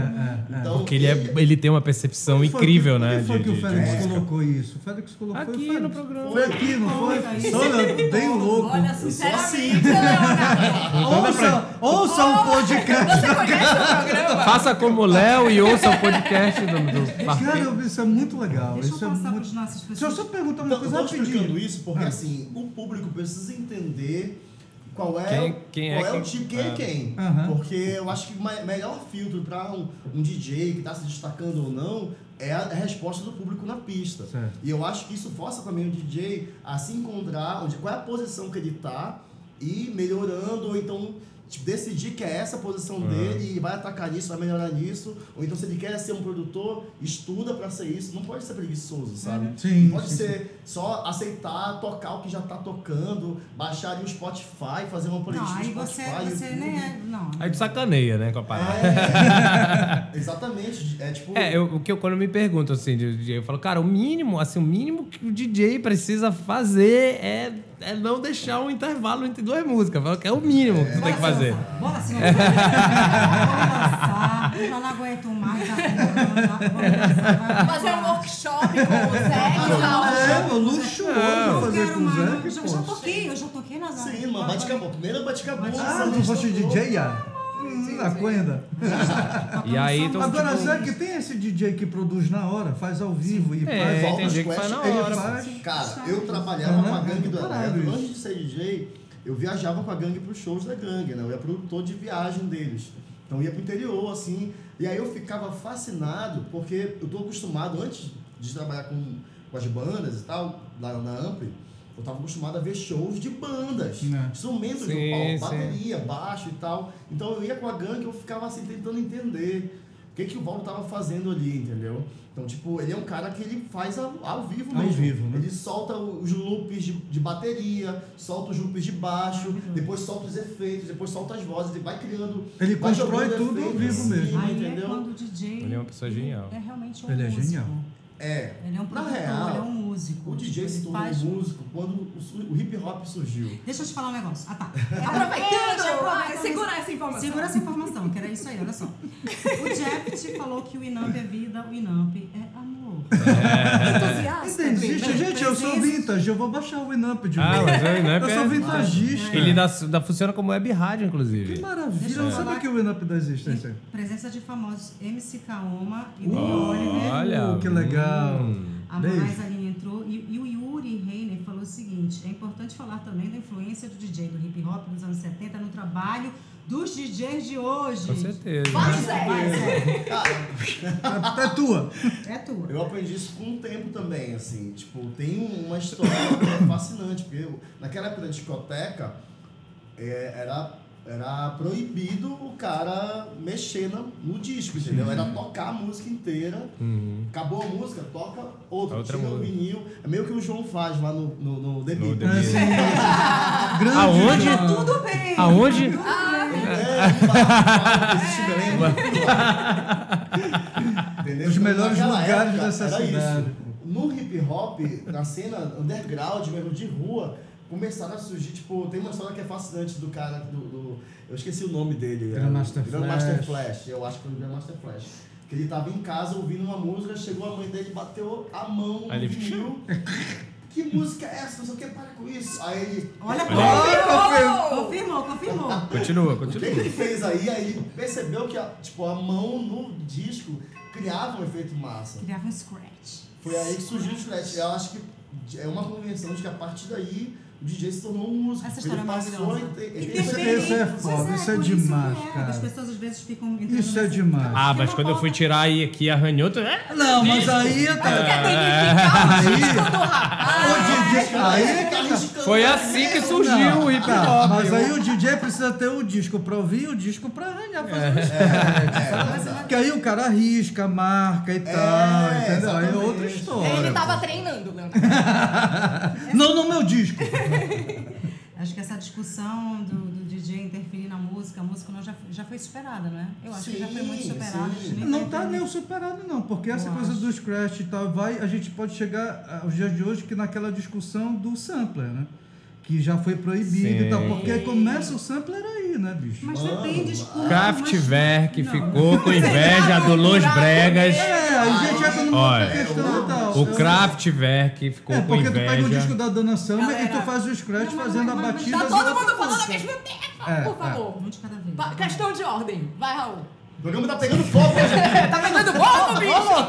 é, é. Então, Porque ele, é, ele tem uma percepção foi incrível, que, né? Onde foi de- que o de Félix colocou isso? O Félix colocou foi Aqui Félix. no programa. Foi aqui, não foi? Foi. Olha, bem louco. Olha, sinceramente, Leonardo. Ouça, ouça um podcast. Você conhece o programa? Faça como o Léo e ouça o podcast do, do. Cara, isso é muito legal. Deixa eu Isso é passar para muito... os nossos Deixa eu pessoas. só perguntar uma Então, eu coisa tô explicando rapidinho. isso porque Ah. assim, o público precisa entender qual é, Quem- quem é qual é, quem- o tipo, quem é é. quem. Aham. Porque eu acho que o melhor filtro para um, um DJ que está se destacando ou não é a resposta do público na pista. Certo. E eu acho que isso força também o DJ a se encontrar, onde, qual é a posição que ele tá e ir melhorando, ou então tipo, decidir que é essa a posição dele e vai atacar nisso, vai melhorar nisso. Ou então se ele quer ser um produtor, estuda para ser isso. Não pode ser preguiçoso, sabe? Sim, Não pode sim, ser só aceitar, tocar o que já tá tocando, baixar ali o Spotify, fazer uma playlist Não, aí no você, Spotify, você YouTube. nem é. Não. Aí tu sacaneia, né, com a parada. É, exatamente. É tipo. É, eu, o que eu quando me pergunto assim, eu falo, cara, o mínimo, assim, o mínimo que o DJ precisa fazer é, é não deixar um intervalo entre duas músicas. Eu falo que é o mínimo que tu tem que fazer. Bora, senão eu vou dançar. Eu não aguento mais. Vamos Fazer um workshop com o Zé e tal. É, pô, luxuoso Eu fazer quero com o mais. Zé. Eu já, toquei, eu já toquei nas Sim, mano, bate caboclo. Primeiro bate caboclo. Ah, tu foste DJ, ah? Hum, na coenda. E aí, então, Agora, tipo, Zé, que tem esse DJ que produz na hora, faz ao vivo e É, faz... tem que faz na ele hora, faz-. Cara, eu trabalhava com a gangue do é do caralho Eletro. Antes de ser DJ, eu viajava com a gangue pros shows da gangue, né? Eu era produtor de viagem deles. Então eu ia pro interior, assim. E aí eu ficava fascinado, porque eu tô acostumado, antes de trabalhar com, com as bandas e tal, lá na Ampli, eu tava acostumado a ver shows de bandas, É. instrumentos Sim, do palco, bateria, baixo e tal. Então eu ia com a gangue, eu ficava assim tentando entender o que, que o Valdo tava fazendo ali, entendeu? Então, tipo, ele é um cara que ele faz ao, ao vivo Ao mesmo. vivo, né? Ele solta os loops de, de bateria, solta os loops de baixo, depois solta os efeitos, depois solta as vozes, ele vai criando. Ele vai constrói tudo ao efeitos vivo em mesmo. Aí é entendeu? quando o DJ. Ele é uma pessoa genial. É realmente um Ele é músico. genial. É. Ele é um Na produtor, real, ele é um músico. O DJ se tornou faz- músico quando o, o hip hop surgiu. Deixa eu te falar um negócio. Ah, tá. Aproveitando, Aproveitando ai, segura essa informação. Segura essa informação, que era isso aí, olha só. O Jeff te falou que o Inamp é vida, o Inamp é amor. Entusiasta. Ainda existe, Bem, gente, eu sou vintage, eu vou baixar o Winamp de Ah, novo. mas o Winamp Eu é- sou vintagista. Ele dá, dá, funciona como web rádio, inclusive. Que maravilha, Deixa eu não sabia que o Winamp da existência. Presença de famosos MC Kaoma e Uh, Billy Oliver. Olha. que legal. hum. A Beijo. Moraes Aline entrou e, e o Yuri Reiner falou o seguinte: é importante falar também da influência do DJ do hip hop dos anos 70 no trabalho dos DJs de hoje. Com certeza. Vai, Zé. Vai, Zé. É, é tua. É tua. Eu aprendi isso com o tempo também, assim. Tipo, tem uma história é fascinante, porque eu, naquela época da discoteca, é, era, era proibido o cara mexer no, no disco, entendeu? Era tocar a música inteira, Uhum. acabou a música, toca outra, Outra tira o música. vinil. É meio que o João faz lá no, no, no The Beatles. É. Grande. Aonde? Tá Tudo bem. Aonde? É, existe Belém. Entendeu? Os melhores lugares época, dessa cidade. Isso. No hip hop, na cena underground, mesmo de rua, começaram a surgir, tipo, tem uma história que é fascinante do cara do. do- eu esqueci o nome dele. é, Grandmaster Grandmaster Flash. Flash. Eu acho que foi o Grandmaster Flash. Que ele tava em casa ouvindo uma música, chegou a mãe dele, bateu a mão no Aí ele- vinil. Que música é essa? Não sei o que, para com isso. Aí ele. Olha, Oh! confirmou, confirmou. Continua, O que continua. ele fez aí, aí ele percebeu que a, tipo, a mão no disco criava um efeito massa. Criava um scratch. Foi aí que surgiu o Scratch. Eu acho que é uma convenção de que a partir daí o DJ se tornou um músico. Essa história é ele passou a maravilhosa. Isso- isso é foda, isso é por demais, que é. cara. As pessoas às vezes ficam Isso é demais. Ah, mas quando eu fui tirar aí aqui arranhou, tu... É, Não, mas aí tá. quer dignificar o disco do rapaz? O DJ, aí arriscando, Foi né? assim que surgiu Não, o hip hop. mas aí o DJ precisa ter o disco pra ouvir e o disco pra arranhar, fazer um scratch. Porque aí o cara arrisca, marca e tal, entendeu? Aí é outra história. Ele tava pô. treinando, Leonardo. Não no meu disco. Acho que essa discussão do, do DJ interferir na música, a música não já, já foi superada, não é? Eu acho que já foi muito Sim, superada. sim. Não tá ter- nem superado, não, porque essa Eu coisa acho. do scratch e tal, vai, a gente pode chegar aos dias de hoje que naquela discussão do sampler, né? Que já foi proibido e tal, porque aí começa o sampler aí, né, bicho? Mas depende de como. Kraftwerk mas- ficou com inveja do Los Bregas. É, a gente entra numa questão e tal. O Kraftwerk ficou É, com porque tu pega o inveja. disco da Dona Summer e tu faz o scratch Não, fazendo a mas- batida. Tá todo mundo falando ao mesmo tempo, É, por favor. Um de cada vez. Pa- Questão de ordem. Vai, Raul. O programa tá pegando fogo hoje. tá pegando fogo, bicho?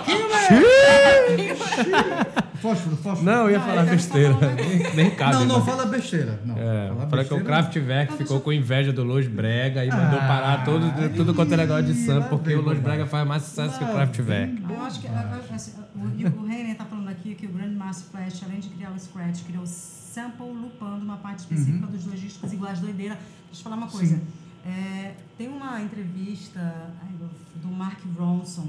Fósforo, fósforo. Não, eu ia falar tá besteira. Nem, nem cabe. Não, não né? fala besteira. Não. É, Fala fala que o besteira, Kraftwerk ficou com inveja do Los Brega e mandou Ah, parar todo, tudo quanto é negócio de samba, porque o Los bobagem. Brega faz mais sucesso que o Kraftwerk. Eu acho que assim, o, o Reiner está falando aqui que o Grandmaster Flash, além de criar o Scratch, criou o sample loopando uma parte específica dos dois discos iguais doideira. Deixa eu falar uma coisa. Sim. É, tem uma entrevista do- Mark Ronson,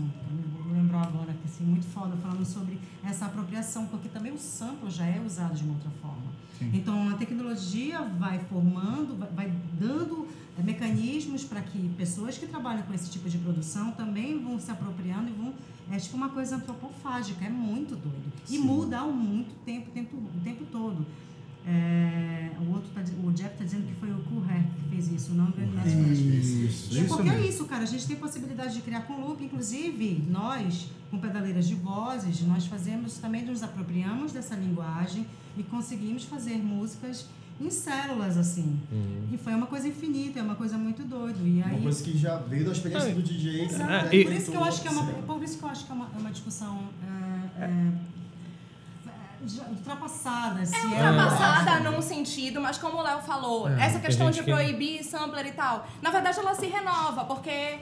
não lembro agora, que assim, muito foda, falando sobre essa apropriação, porque também o sample já é usado de uma outra forma. Então a tecnologia vai formando, vai, vai dando é, mecanismos para que pessoas que trabalham com esse tipo de produção também vão se apropriando e vão. É tipo uma coisa antropofágica, é muito doido. E muda há muito tempo, tempo o tempo todo. É, o, outro tá, o Jeff está dizendo que foi o Hair que fez isso, não o Grandmaster Flash. Isso, E isso porque é mesmo. isso, cara, a gente tem possibilidade de criar com loop, inclusive nós, com pedaleiras de vozes, nós fazemos também nos apropriamos dessa linguagem e conseguimos fazer músicas em células assim. E foi uma coisa infinita, é uma coisa muito doida. E aí Uma coisa que já veio da experiência do DJ. Exato. né, e- por isso que eu acho que é uma, assim. por isso que eu acho que é uma, é uma discussão é, é, é, ultrapassada. Se É é ultrapassada num sentido, mas como o Léo falou, É, essa questão gente de que- proibir sampler e tal, na verdade ela se renova, porque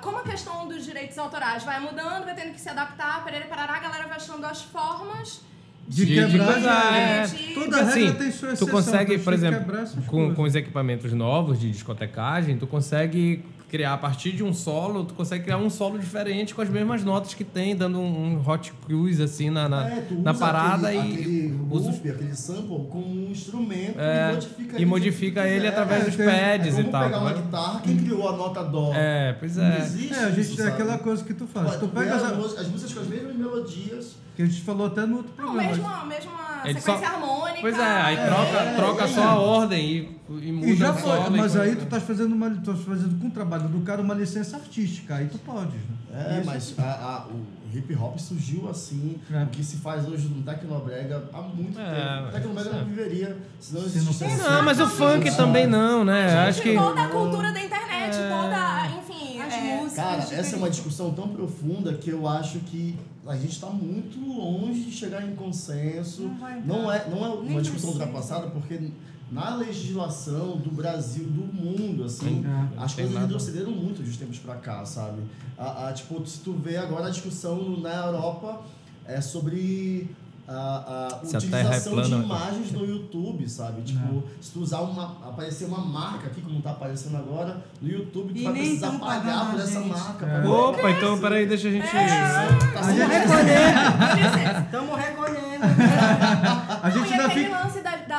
como a questão dos direitos autorais vai mudando, vai tendo que se adaptar, perere parará, a galera vai achando as formas De De- quebrar de- é, é. de- Toda Assim, regra tem sua tu exceção. consegue, tem por que exemplo, com, coisas. com os equipamentos novos de discotecagem, tu consegue criar a partir de um solo, tu consegue criar um solo diferente com as mesmas notas que tem, dando um, um hot cruise assim na, na, É, tu na usa parada aquele, e aquele usa loop, aquele sample como um instrumento É, e modifica e ele modifica ele quiser. através É, dos tem- pads é e como tal. pegar uma né? guitarra, quem criou a nota dó? É, pois Não é. existe É, a gente isso, tem sabe? aquela coisa que tu faz. Tu Tu pega pega as, as, as músicas com as mesmas melodias. que a gente falou até no outro Não, programa. mesmo, a mesma Ele sequência só- harmônica. Pois é, aí é, troca, é, troca é, só é. a ordem e, e muda E já foi, solo. mas aí tu tá fazendo uma, tu tá fazendo com o trabalho do cara uma licença artística, aí tu pode, né? É, Isso. mas a- a- o hip hop surgiu assim, É. o que se faz hoje no Tecnobrega há muito É, tempo. O Tecnobrega é. não viveria se não Se existisse. não Não, mas o funk esse- também não, né? Acho que. Toda a cultura da internet, É. toda, enfim. As é, músicas. Cara, essa é uma discussão tão profunda que eu acho que a gente está muito longe de chegar em consenso. Não vai Não dar. é, não é Nem uma discussão ultrapassada, porque na legislação do Brasil, do mundo, assim, É. as coisas nada. retrocederam muito de uns tempos pra cá, sabe? A, a, tipo, se tu vê agora a discussão na Europa é sobre a, a é utilização de plana, imagens no YouTube, sabe? Tipo, se tu usar uma. aparecer uma marca aqui, como tá aparecendo agora, no YouTube, tu E vai nem precisar tão pagar pagando por essa gente. marca. É. Opa, então peraí, deixa a gente. Tá A gente- Estamos recolhendo. A Não, gente e ainda aquele fica.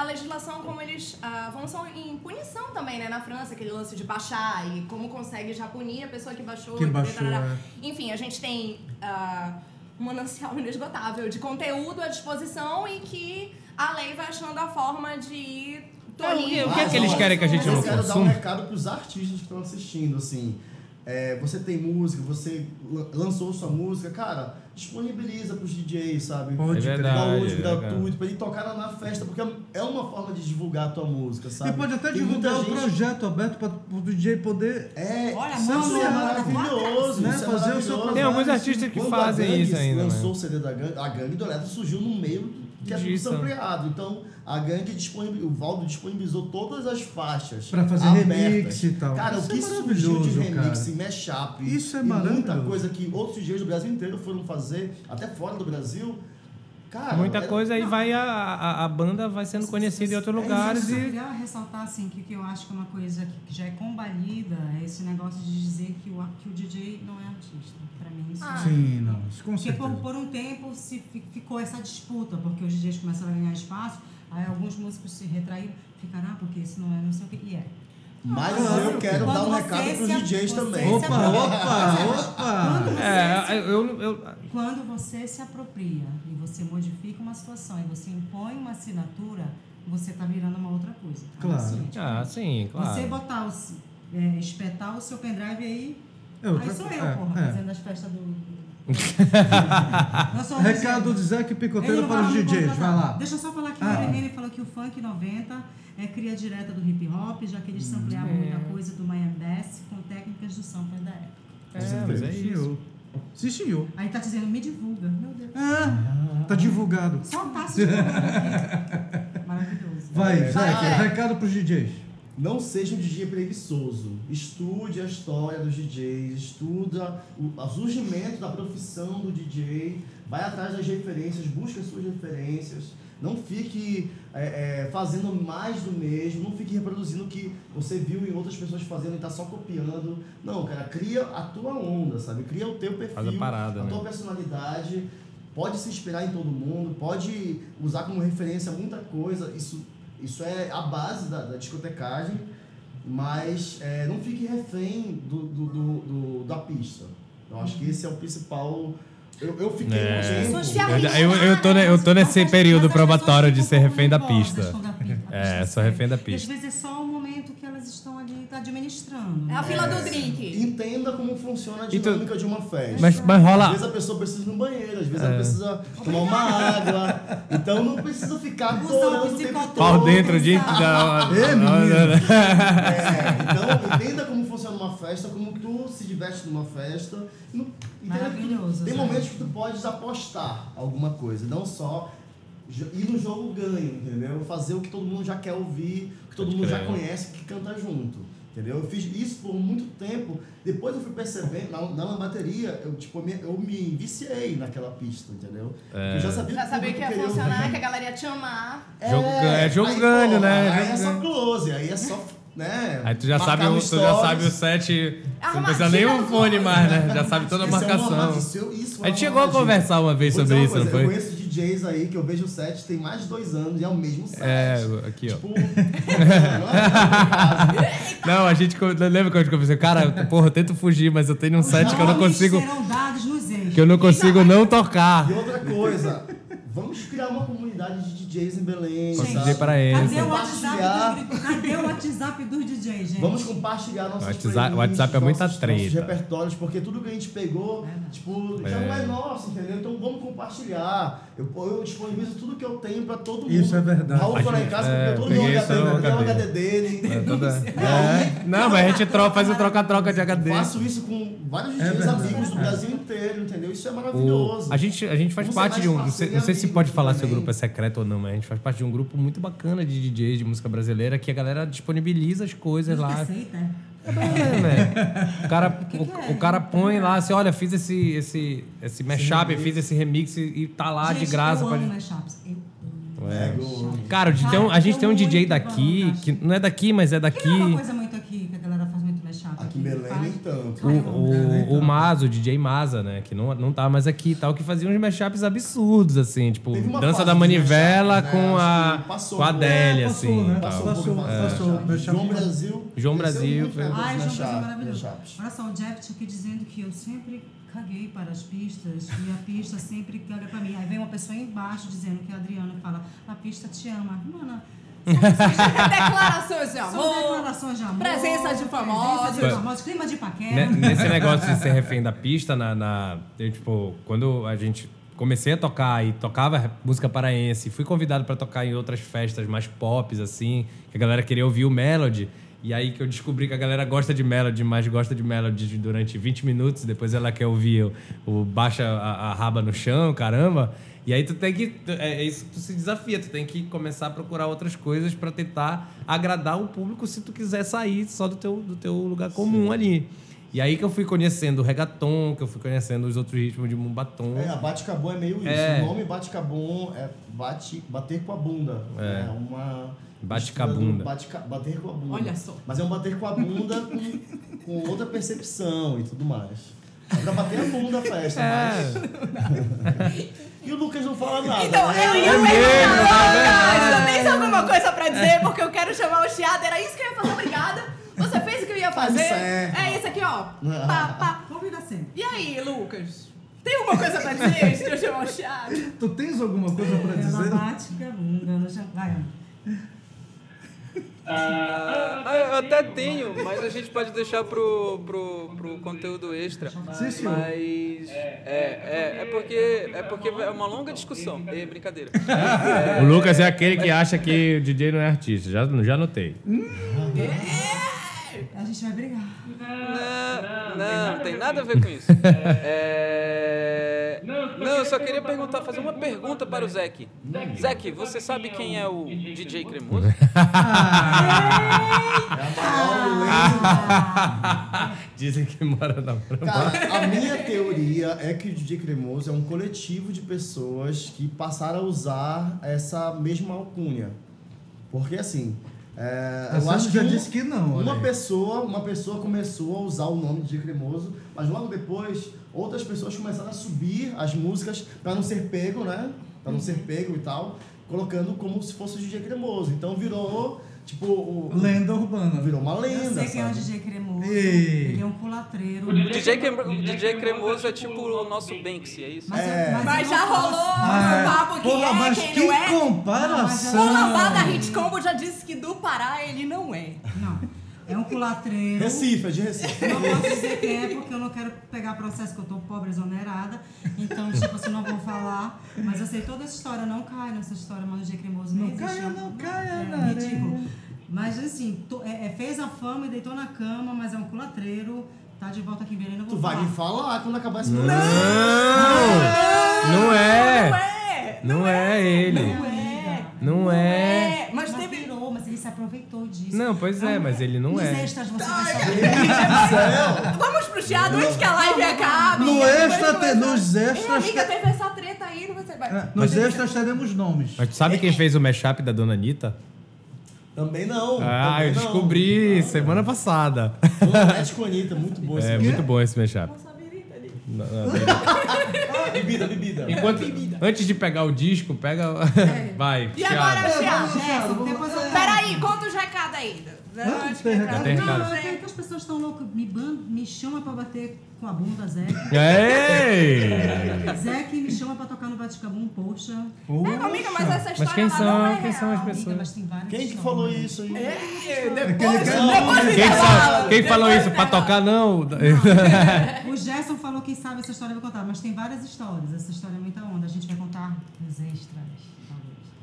Legislação, como eles ah, avançam em punição também, né? Na França, aquele lance de baixar e como consegue já punir a pessoa que baixou. Que e baixou, é. Enfim, a gente tem ah, um manancial inesgotável de conteúdo à disposição e que a lei vai achando a forma de ir tolindo. o que é que eles querem que a gente não eu quero dar um consuma? recado pros artistas que estão assistindo, assim. É, você tem música, você lan- lançou sua música, cara, disponibiliza pros DJs, sabe? Pode É crer. verdade. Dá hoje é, gratuito pra ele tocar na festa, porque é uma forma de divulgar a tua música, sabe? E pode até muita divulgar o gente- projeto aberto para o DJ poder. É, Olha, isso mano, é maravilhoso, né? isso é Fazer o seu. Tem alguns artistas que Quando fazem isso ainda. lançou né? o CD da Gangue, a Gangue do Eletro surgiu no meio que é tudo Disso. sampleado. Então, a gangue disponibilizou, o Valdo disponibilizou todas as faixas. Pra fazer abertas. remix e tal. Cara, Isso o que é surgiu de maravilhoso, remix cara. e mashup Isso é e muita maravilhoso. coisa que outros DJs do Brasil inteiro foram fazer, até fora do Brasil. Cara, Muita é- coisa aí vai a, a, a banda vai sendo conhecida em outros É lugares eu e queria ressaltar assim que o que eu acho que é uma coisa que já é combalida é esse negócio de dizer que o, que o DJ não é artista. Isso Ah. Sim, não, isso com Porque por, certeza. por um tempo se fi- ficou essa disputa, porque os DJs começaram a ganhar espaço, aí alguns músicos se retraíram, ficaram, ah, porque isso não é não sei o que. E é. Mas Claro. eu quero Quando dar um você recado pros se- DJs você também. se Opa, opa, opa! é, eu, eu, Quando você se apropria e você modifica uma situação e você impõe uma assinatura, você está virando uma outra coisa. Tá? Claro. Assim, tipo, ah, sim, Você claro. botar o, é, espetar o seu pendrive aí. É outra aí sou eu, é, porra, é. fazendo as festas do. Recado dizendo- de Ele Picoteiro para os DJs, vai lá. Deixa eu só falar que Ah. o Irene falou que o funk 90 é cria direta do hip hop, já que eles sampleavam muita coisa do Miami Bass com técnicas do sampler da época. É, mas é Sim, isso. senhor. Sim, senhor. Aí tá dizendo, me divulga. Meu Deus. Ah, tá divulgado. Só tá se divulgando. Maravilhoso. Vai, É. Zeca, Vai. recado para os DJs. Não seja um DJ preguiçoso. Estude a história dos DJs, estuda o, surgimento da profissão do DJ, vai atrás das referências, busca as suas referências. Não fique é, é, fazendo mais do mesmo, não fique reproduzindo o que você viu em outras pessoas fazendo e tá só copiando. Não, cara, cria a tua onda, sabe? Cria o teu perfil, Faz a parada, né? tua personalidade. Pode se inspirar em todo mundo, pode usar como referência muita coisa. Isso, isso é a base da, da discotecagem, mas é, não fique refém do, do, do- do- da pista. Eu acho que esse é o principal. Eu, eu fiquei É. Eu, eu, tô, eu tô nesse Mas as- período probatório de ser refém da pista. pista É, sou refém da E às pista. vezes é só momento que elas estão ali administrando. É a né? fila do drink. Entenda como funciona a E tu- dinâmica de uma festa. Mas, mas Às rola. vezes a pessoa precisa ir no banheiro, às vezes É. ela precisa tomar uma água. Então não precisa ficar Usar o tempo. Pau todo. dentro de. da- menino. não, não. É, então entenda como funciona uma festa, como tu se diverte numa festa. Maravilhoso, Tem momentos que tu podes apostar alguma coisa, não só ir no jogo ganho, entendeu? Fazer o que todo mundo já quer ouvir, o que todo Pode mundo já conhece, que canta junto. Entendeu? Eu fiz isso por muito tempo. Depois eu fui percebendo, na, na bateria, eu, tipo, me, eu me viciei naquela pista, entendeu? É. Eu já sabia, Já sabia que ia funcionar, que a galera ia te amar. Jogo ganho- é jogo aí, ganho, porra, né? Aí Jogo é só close, aí é só, né? Aí tu já sabe, o, tu já sabe o set. Você não precisa nem um fone mais, né? Já sabe toda a Isso é uma marcação. isso- isso é A gente uma chegou a conversar uma vez sobre isso, não coisa, Eu foi? DJs aí que eu vejo o set tem mais de dois anos e é o mesmo set. É, aqui, ó. Tipo, não Não, a gente. Lembra que a gente conversou? Cara, porra, eu tento fugir, mas eu tenho um set que eu não consigo. Que eu não consigo não tocar. E outra coisa, vamos criar uma comunidade de DJs em Belém. DJ paraense. Cadê o. WhatsApp dos, cadê o WhatsApp dos DJs, gente? Vamos compartilhar nossas O WhatsApp- playlists, WhatsApp é muita nossos, treta. nossos repertórios, porque tudo que a gente pegou, tipo, já É. não é nosso, entendeu? Então vamos compartilhar. Eu, eu disponibilizo tudo que eu tenho pra todo mundo. Isso é verdade. Raul foi lá em casa, gente- é, porque todo mundo eu peguei o HD. Dele. É toda- É. Não, mas a gente troca, faz o troca-troca de HD. Faço isso com vários DJs verdade. amigos do É. Brasil inteiro, entendeu? Isso é O- maravilhoso. a, gente, a gente faz parte de um. Não sei, se pode falar se o grupo é secreto ou não, a gente faz parte de um grupo muito bacana de DJs de música brasileira que a galera disponibiliza as coisas lá. Aceita, é? Né? O cara, que o, que é? o cara põe lá assim, olha, fiz esse, esse, esse mashup, fiz esse remix e, tá lá de Gente, graça. Eu pode- amo mashups. Eu amo. É. Pego- Cara, de ter um- a gente Cara, tem um DJ daqui, que não é daqui, mas é Que não é uma daqui. coisa muito aqui, que a galera faz muito mashup. Aqui em Belém, faz. nem tanto. O, o, o Mazo, o DJ Maza, né? Que não, não tá mais aqui e tal, que fazia uns mashups absurdos, assim, tipo, dança da manivela mashup, né? com a, passou com a Adélia, É, assim. passou, né? e tal. Passou, Passou, passou, vários. mashup. João Brasil. João Brasil, né, foi- Ai, João Brasil é maravilhoso. Olha só, o Jeff aqui dizendo que eu sempre caguei para as pistas e a pista sempre caga para mim. Aí vem uma pessoa embaixo dizendo que a Adriana fala, a pista te ama. Mana, Declarações de são amor. declarações de amor. Presença de famosos. Presença de famosos, clima de paquera. Nesse negócio de ser refém da pista, na, na- eu, tipo, quando a gente comecei a tocar e tocava música paraense, fui convidado para tocar em outras festas mais pop, assim, que a galera queria ouvir o Melody. E aí que eu descobri que a galera gosta de melody, mas gosta de melody durante 20 minutos, depois ela quer ouvir o, o baixa a, a raba no chão, caramba. E aí tu tem que. É é isso que tu se desafia, tu tem que começar a procurar outras coisas para tentar agradar o público se tu quiser sair só do teu, do teu lugar comum ali. E aí que eu fui conhecendo o reggaeton, que eu fui conhecendo os outros ritmos de mumbaton. É, a bate-cabum é meio isso. É. O nome bate-cabum é bate, bater com a bunda. É. É, uma. Bate com a bunda. Bate, bater com a bunda. Olha só. Mas é um bater com a bunda com, com outra percepção e tudo mais. É pra bater a bunda a festa, É. mas. e o Lucas não fala nada. Então, né? eu ia É perguntar, é Lucas, tem alguma coisa pra dizer? Porque eu quero chamar o chiado, era isso que eu ia fazer, obrigada. Você fez o que eu ia fazer. certo. É isso aqui, ó. Pá, pá. Convida sempre. E aí, Lucas? Tem alguma coisa pra dizer antes de eu chamar o chiado? Tu tens alguma coisa pra Ela dizer? bate com a bunda no chão. Vai, Ana. Ah, eu até tenho, mas a gente pode deixar pro, pro, pro conteúdo extra. Sim, senhor. Mas é, é, é porque é porque é uma longa discussão. É brincadeira. O Lucas é aquele que acha que o DJ não é artista, já, já notei. A gente vai brigar. Não, não, não tem nada a ver com isso. É... Não, eu só queria perguntar, fazer uma pergunta para o Zeke. Zeke, você sabe quem é o DJ Cremoso? Dizem que mora na Cara, a minha teoria é que o DJ Cremoso é um coletivo de pessoas que passaram a usar essa mesma alcunha. Porque assim. É, eu acho já que um- disse que não, Uma pessoa, uma pessoa começou a usar o nome DJ Cremoso, mas logo depois outras pessoas começaram a subir as músicas para não ser pego, né? Para não ser pego e tal, colocando como se fosse o DJ Cremoso. Então virou tipo o, Lenda urbana. virou uma Eu lenda, sei quem é o sabe? DJ cremoso. Ei. Ele é um culatreiro. O DJ, o DJ Cremoso é tipo o nosso Banksy, é isso? Mas, É. mas, Mas eu já não rolou Ah, um papo que porra, é, mas quem que não é. comparação! O Lambada Hit Combo já disse que do Pará ele não é. Não. É um culatreiro. Recife, é de Recife. Não posso dizer quem é porque eu não quero pegar processo que eu tô pobre exonerada. Então, tipo assim, não vou falar. Mas eu sei toda essa história, não cai nessa história, mano, de cremoso Não nem existe. caia, não caia, é, ridículo. Mas assim, to- é- é, fez a fama e deitou na cama, mas é um culatreiro. Tá de volta aqui em Belém, não vou Tu vai falar. me falar quando acabar esse Não! Não Não é! é! Não é ele. Não é! Não é. É, mas Mas teve. Mas ele se aproveitou disso. Não, pois é, mas ele não Nos é. extras você vai saber. Vamos pro chiado antes que a live acabe. No extra, te- nos extras. amiga, te- teve essa treta aí, não você vai. É, Nos extras teremos nomes. Mas tu sabe quem fez o mashup da Dona Anitta? Também não. Ah, também eu não. descobri semana passada. Dona com Anitta, muito boa esse É muito bom esse mashup. Não, não, Bebida, bebida. Enquanto, antes de pegar o disco, pega. Vai. E agora, Thiago. Jéssica, depois eu Peraí, conta os recados ainda. Recado? no Tem vídeo. recado. Não, é que as pessoas estão loucas. Me, me chama pra bater com a bunda, Zé. Ei! Zé que me chama pra tocar no Baticabum, poxa. É, amiga, mas essa Mas história quem lá são, não é quem são as real. pessoas? Amiga, mas Quem que falou isso aí? É, depois, depois Quem, quem falou depois isso? Pra tocar, não? O Gerson falou que sabe essa história, eu vou contar. Mas tem várias histórias. Essa história é muita onda. A gente vai contar nos extras.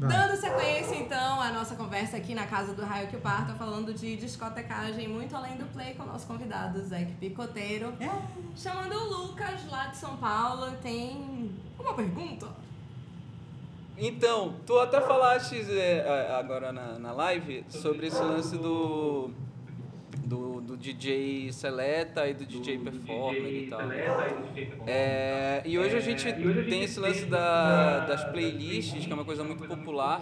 Dando sequência, então, à nossa conversa aqui na casa do Raio que Parta, falando de discotecagem muito além do play com o nosso convidado, Zé Picoteiro. É. Chamando o Lucas, lá de São Paulo, tem uma pergunta? Então, tu até falaste é, agora na, na live sobre esse lance do, do, do DJ Seleta e do DJ Performer e tal. É, e hoje a gente tem esse lance da, das playlists, que é uma coisa muito popular.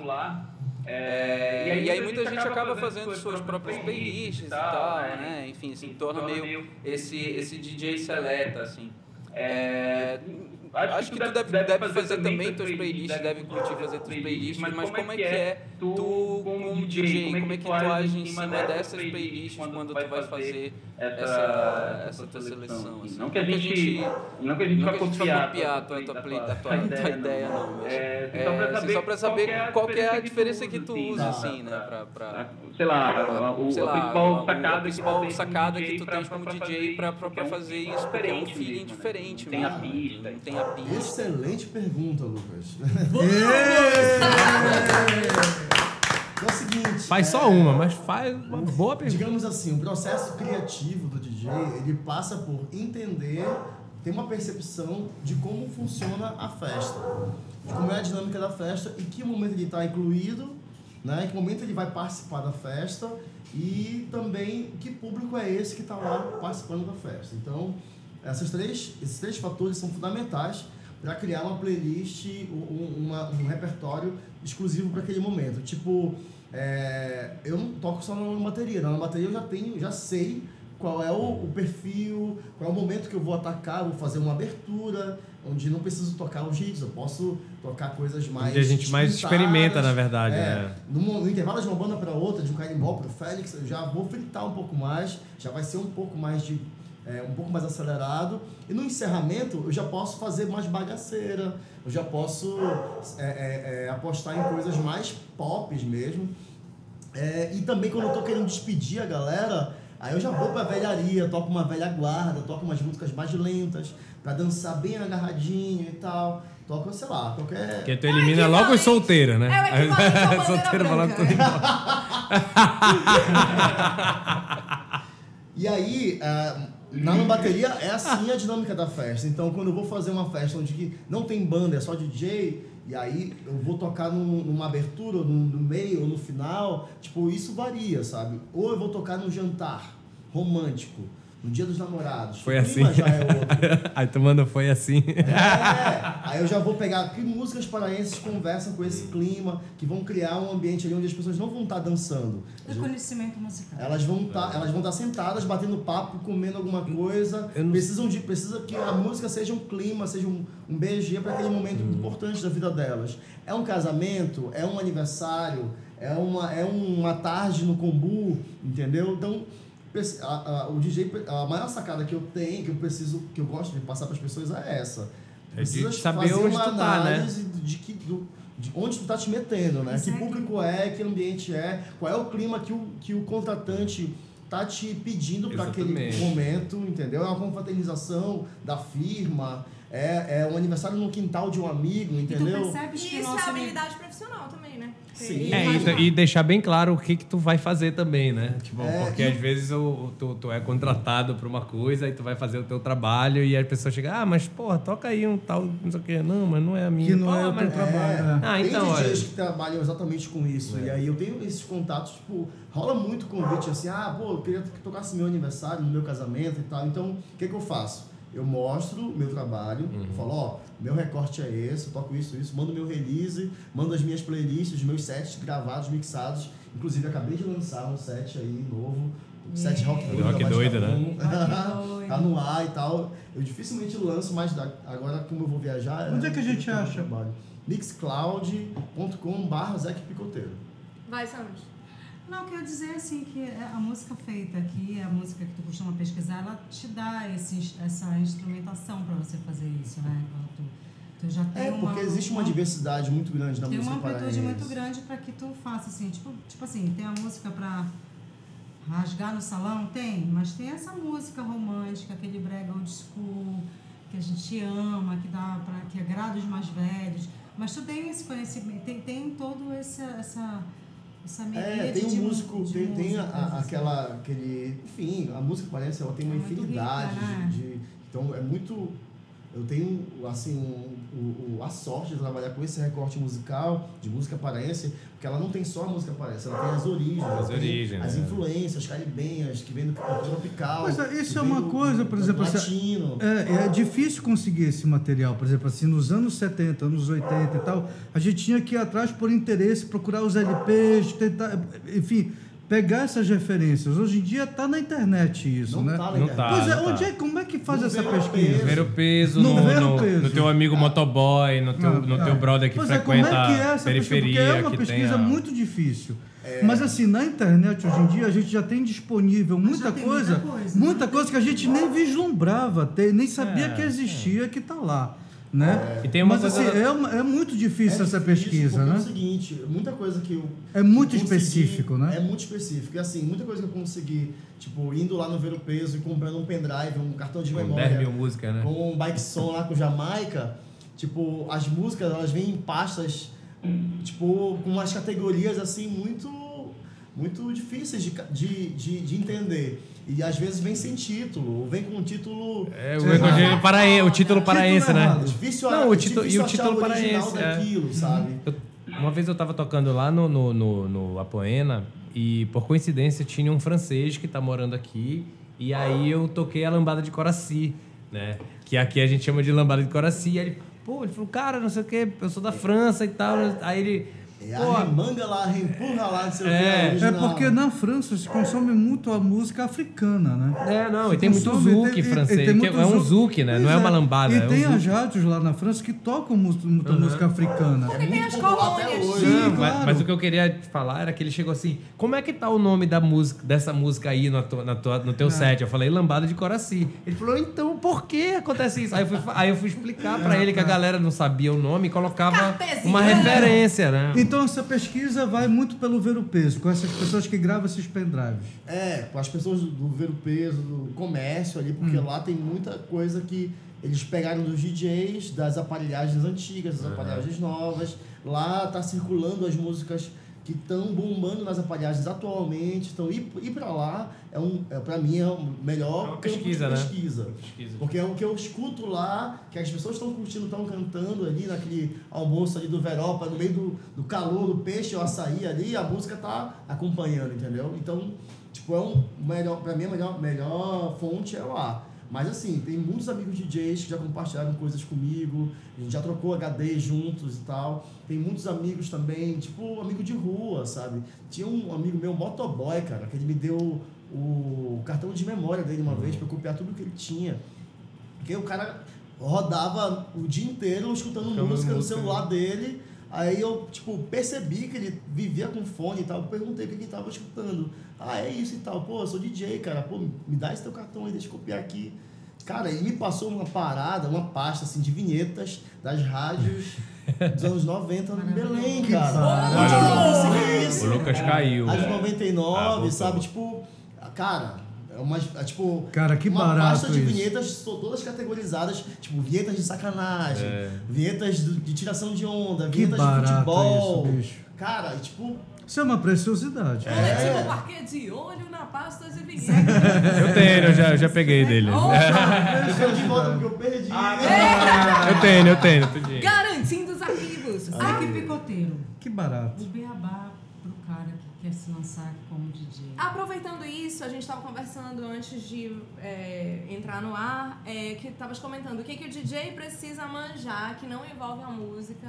É, e aí muita gente acaba fazendo suas próprias playlists e tal, né? Enfim, se torna meio esse, esse DJ seleta, assim. É, acho que tu deve, deve fazer também tuas playlists, deve curtir fazer tuas playlists, mas como é que é tu como DJ, como é que tu age em cima dessas playlists quando tu vai fazer essa, essa tua seleção? Assim? Não que a gente, não que a gente Não vai que a gente vai copiar, copiar a tua, tua, play, a tua, tua ideia, não. Mas, É, é, só pra assim, saber só pra saber qual que é a diferença que tu usa, assim, né? Pra, pra, sei lá, o, sei a lá, principal a- sacada, a principal que, tu sacada tem que tu tens como DJ porque fazer é isso, porque é um diferente feeling mesmo, né? diferente Tem a mesmo, pista. Não tem a pista. Excelente pergunta, Lucas. É o seguinte. Faz faz só uma, mas faz uma boa pergunta. Digamos assim, o processo criativo do DJ, ele passa por entender, ter uma percepção de como funciona a festa, de como é a dinâmica da festa, em que momento ele está incluído, né? em que momento ele vai participar da festa e também que público é esse que está lá participando da festa. Então, essas três, esses três fatores são fundamentais para criar uma playlist, um, uma- um repertório exclusivo para aquele momento. Tipo, é, eu não toco só na bateria, na bateria eu já tenho, já sei qual é o, o perfil, qual é o momento que eu vou atacar, vou fazer uma abertura, onde não preciso tocar os hits, eu posso tocar coisas mais Onde a gente mais experimenta, na verdade, É, né? no, no intervalo de uma banda para outra, de um carimbó para o Félix, eu já vou fritar um pouco mais, já vai ser um pouco mais de é, um pouco mais acelerado. E no encerramento eu já posso fazer mais bagaceira, eu já posso é, é, é, apostar em coisas mais pop mesmo. É, e também quando eu tô querendo despedir a galera, aí eu já vou pra velharia, toco uma velha guarda, toco umas músicas mais lentas, pra dançar bem agarradinho e tal. Toco, sei lá, qualquer. Porque tu elimina logo os solteiros, né? É o equivalente Solteiro branca. tudo. E aí, ah, na bateria é assim a dinâmica da festa. Então, quando eu vou fazer uma festa onde não tem banda, é só DJ, e aí eu vou tocar num- numa abertura, ou no meio, ou no final, tipo, isso varia, sabe? Ou eu vou tocar num jantar romântico, no dia dos namorados. Foi o clima assim. já é outro. Aí tu manda foi assim. É, aí eu já vou pegar que músicas paraenses conversam com esse clima, que vão criar um ambiente ali onde as pessoas não vão estar dançando. E conhecimento musical. Elas vão estar, elas vão estar sentadas, batendo papo, comendo alguma coisa. Não- Precisam de, precisa que a música seja um clima, seja um, um BG para aquele momento Uhum. importante da vida delas. É um casamento, é um aniversário, é uma, é uma tarde no combu, entendeu? Então a- a- o DJ, a maior sacada que eu tenho, que eu preciso, que eu gosto de passar para as pessoas é essa. É de Precisa saber fazer onde uma tu tá, né? análise de que do, de onde tu tá te metendo, né? Que Exato. público é, que ambiente é, qual é o clima que o, que o contratante tá te pedindo para aquele momento, entendeu? É uma confraternização da firma, é, é um aniversário no quintal de um amigo, E tu entendeu? percebes que isso nosso é habilidade profissional também, né? Sim. É, e, parte. e deixar bem claro o que que tu vai fazer também, né? Tipo, É, porque e- às vezes o, tu, tu é contratado pra uma coisa e tu vai fazer o teu trabalho e a pessoa chega, ah, mas porra, toca aí um tal, não sei o quê. Não, mas não é a minha. Que não Pô, é o mas- teu trabalho. é. Ah, Tem então, olha. DJs que trabalham exatamente com isso. É. E aí eu tenho esses contatos, tipo, rola muito convite assim, ah, pô, eu queria que tocasse meu aniversário, no meu casamento e tal. Então, o que, que eu faço? Eu mostro o meu trabalho, Uhum. eu falo, ó, meu recorte é esse, eu toco isso, isso, mando meu release, mando as minhas playlists, os meus sets gravados, mixados. Inclusive, acabei de lançar um set aí novo, um set rock Do doido. Rock doido, né? Tá no ar e tal. Eu dificilmente lanço, mas agora como eu vou viajar... Onde é que a gente acha? trabalho mixcloud.com.br Zec Picoteiro. Vai, Sandy. Não, eu quero dizer assim que a música feita aqui, a música que tu costuma pesquisar, ela te dá esse, essa instrumentação para você fazer isso, né? Tu, tu já tem É, uma, porque existe uma diversidade muito grande na tem música uma amplitude muito grande para que tu faça assim, tipo, tipo assim, tem a música para rasgar no salão, tem, mas tem essa música romântica, aquele brega old school que a gente ama, que dá para que agrada os mais velhos, mas tu tem esse conhecimento, tem, tem todo esse, essa essa É, tem de um músico, de tem, tem a- a- assim. aquela, aquele, enfim, a música parece, ela tem uma É infinidade rica, né? de, de- então é muito, eu tenho, assim, um, o- o- a sorte de trabalhar com esse recorte musical, de música paraense, porque ela não tem só a música paraense, ela tem as origens, As origens, as né? influências caribenhas, que vem do tropical. Pois é, isso é uma do- coisa, do- por do exemplo, assim, latino. É, é difícil conseguir esse material. Por exemplo, assim, nos anos 70, anos 80 e tal, a gente tinha que ir atrás por interesse, procurar os LPs, tentar, enfim, pegar essas referências. Hoje em dia está na internet isso, Não né? tá Não tá. Pois é, não onde tá. é, como é que faz Não essa pesquisa? peso. Ver o peso, no, ver o no, peso. no teu amigo motoboy, no teu, no teu é. brother que Pois é, frequenta como é que é essa pesquisa? Porque periferia, é uma pesquisa a... muito difícil. Mas assim, na internet hoje em dia a gente já tem disponível muita coisa, muita coisa, muita né? coisa que a gente nem vislumbrava, ter, nem sabia É, que existia, que está lá. Né? E tem uma Mas coisa- assim, é, uma- é muito difícil É essa difícil, pesquisa, porque É o né? seguinte, muita coisa que eu. É muito consegui- específico, né? É muito específico. E assim, muita coisa que eu consegui, tipo, indo lá no Ver o Peso e comprando um pendrive, um cartão de Com memória. 10 mil músicas, né? com um bike som lá com Jamaica, tipo, as músicas elas vêm em pastas, tipo, com umas categorias assim muito muito difíceis de, de, de, de entender. E às vezes vem sem título, ou vem com um título. É, o, Sim. o, título paraense, né? É difícil, Não, o é título- e o título original paraense, é. daquilo, sabe? Eu- uma vez eu tava tocando lá no, no, no, no Apoena e, por coincidência, tinha um francês que tá morando aqui e aí eu toquei a lambada de Coraci, né? Que aqui a gente chama de lambada de Coraci. E aí ele, pô, ele falou, cara, não sei o quê, eu sou da França e tal. Aí ele, É pô, a remanga lá, a empurra lá, não sei o É. que. É porque na França se consome muito a música africana, né? É, não, e tem muito consome- zouk tem- francês, tem muito é um zouk. zouk, né? Não é Pois uma lambada, E é um tem zouk. as rádios lá na França que tocam muita música africana. Porque tem muito as colônias. Sim, Não, mas, claro. mas o que eu queria te falar era que ele chegou assim: como é que tá o nome da música, dessa música aí na tua, na tua- no teu Ah. set? Eu falei, Lambada de Coraci. Ele falou, então por que acontece isso? Aí eu fui, aí eu fui explicar pra ele que a galera não sabia o nome e colocava uma referência, né? Então essa pesquisa vai muito pelo ver o peso, com essas pessoas que gravam esses pendrives. É, com as pessoas do, do ver o peso, do comércio ali, porque Hum. lá tem muita coisa que eles pegaram dos DJs, das aparelhagens antigas, das aparelhagens novas. Lá tá circulando as músicas que estão bombando nas aparelhagens atualmente. Então ir, ir para lá é um, é, para mim é o melhor É uma campo pesquisa, de né? pesquisa. Pesquisa. Porque é o que eu escuto lá, que as pessoas estão curtindo, estão cantando ali naquele almoço ali do Veropa, no meio do, do calor, do peixe, o açaí ali, a música tá acompanhando, entendeu? Então, tipo, é um melhor, pra mim a melhor, melhor fonte é lá. Mas assim, tem muitos amigos DJs que já compartilharam coisas comigo, a gente já trocou HD juntos e tal. Tem muitos amigos também, tipo, amigo de rua, sabe? Tinha um amigo meu, motoboy, cara, que ele me deu o cartão de memória dele uma vez pra eu copiar tudo que ele tinha. Porque o cara rodava o dia inteiro escutando Tocando música no música, celular dele. Aí eu, tipo, percebi que ele vivia com fone e tal. Perguntei o que ele tava escutando. Ah, é isso e tal. Pô, eu sou DJ, cara. Pô, me dá esse teu cartão aí, deixa eu copiar aqui. Cara, ele me passou uma parada, uma pasta, assim, de vinhetas das rádios dos anos 90 em Belém, cara. Olha, Eu o- consegui isso. O Lucas caiu. Rádio né? 99, Ah, sabe? Tipo, cara, é uma, é tipo... Cara, que uma barato pasta de isso. vinhetas são todas categorizadas, tipo, vinhetas de sacanagem, É. vinhetas do- de tiração de onda, Que vinhetas de barato futebol. isso, bicho. Cara, e, tipo, Isso é uma preciosidade. Coletivo É. Parquet de olho na pasta de vinhetas. Eu tenho, eu já, eu já peguei dele. eu quero de volta porque eu perdi. Eu tenho, eu tenho. tudinho. Garantindo os arquivos. Zac Picoteiro. Que barato. O beabá pro cara que quer se lançar como DJ. Aproveitando isso, a gente estava conversando antes de é, entrar no ar, é, que estavas comentando o que, que o DJ precisa manjar que não envolve a música.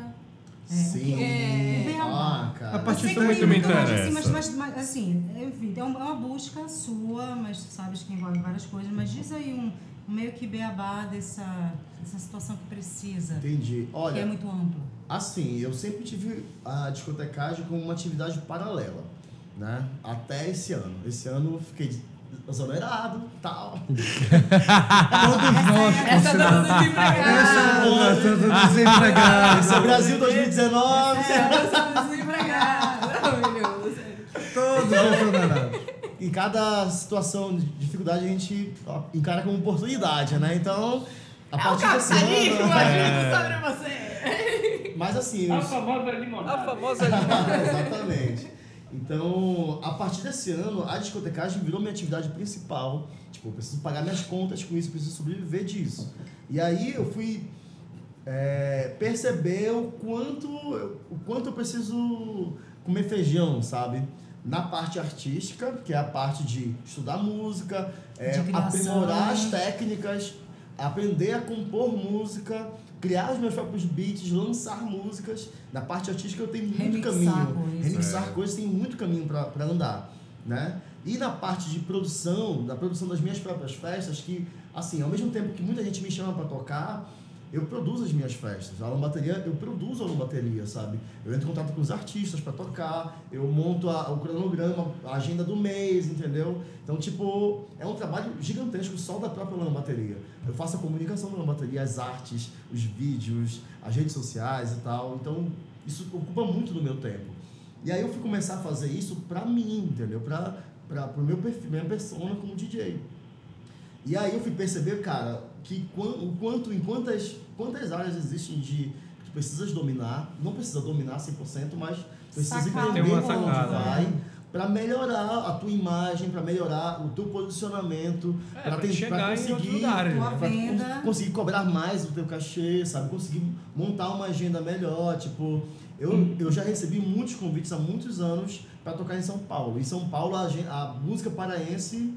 Sim. É. Ah, A cara. partir Sei do que muito tem me muita coisa interessa. Assim, mas, mas, mas, assim, enfim, é uma é uma busca sua, mas tu sabes que envolve várias coisas. Mas diz aí um, um meio que beabá dessa, dessa situação que precisa, Entendi. que é Olha, muito amplo. assim, eu sempre tive a discotecagem como uma atividade paralela, né? Até esse ano. Esse ano eu fiquei exonerado tal. Todos nós Essa é da consideramos. desempregada. Essa é do desempregado. Esse é o Brasil 2019. Essa da desempregada. Maravilhoso. Todos exonerados. em cada situação de dificuldade a gente ó, encara como oportunidade, né? Então, a É o partir desse capitalismo ano. agindo sobre você. Mas assim, A os- famosa limonada. A famosa limonada. exatamente. Então, a partir desse ano, a discotecagem virou minha atividade principal. Tipo, eu preciso pagar minhas contas com isso, preciso sobreviver disso. E aí eu fui é, perceber o quanto, o quanto eu preciso comer feijão, sabe? Na parte artística, que é a parte de estudar música, é, De criação. aprimorar as técnicas, aprender a compor música, criar os meus próprios beats, lançar músicas. Na parte artística eu tenho muito Remixar caminho. coisas. Remixar É. coisas tem muito caminho para andar, né? E na parte de produção, da produção das minhas próprias festas, que, assim, ao mesmo tempo que muita gente me chama para tocar, eu produzo as minhas festas. A bateria, eu produzo a bateria, sabe? Eu entro em contato com os artistas para tocar, eu monto a- o cronograma, a agenda do mês, entendeu? Então, tipo, é um trabalho gigantesco só da própria bateria. Eu faço a comunicação da bateria, as artes, os vídeos, as redes sociais e tal. Então, isso ocupa muito do meu tempo. E aí eu fui começar a fazer isso pra mim, entendeu? Pra, pra, pro meu perfil, minha persona como DJ. E aí eu fui perceber, cara, que o quanto, em quantas, quantas áreas existem de que tu precisas dominar, não precisa dominar 100%, mas precisa entender pra onde sacada, vai, para melhorar a tua imagem, para melhorar o teu posicionamento, É, pra ter- chegar pra né? conseguir cobrar mais do teu cachê, sabe? Conseguir montar uma agenda melhor, tipo, eu, eu já recebi muitos convites há muitos anos para tocar em São Paulo. Em São Paulo a, a música paraense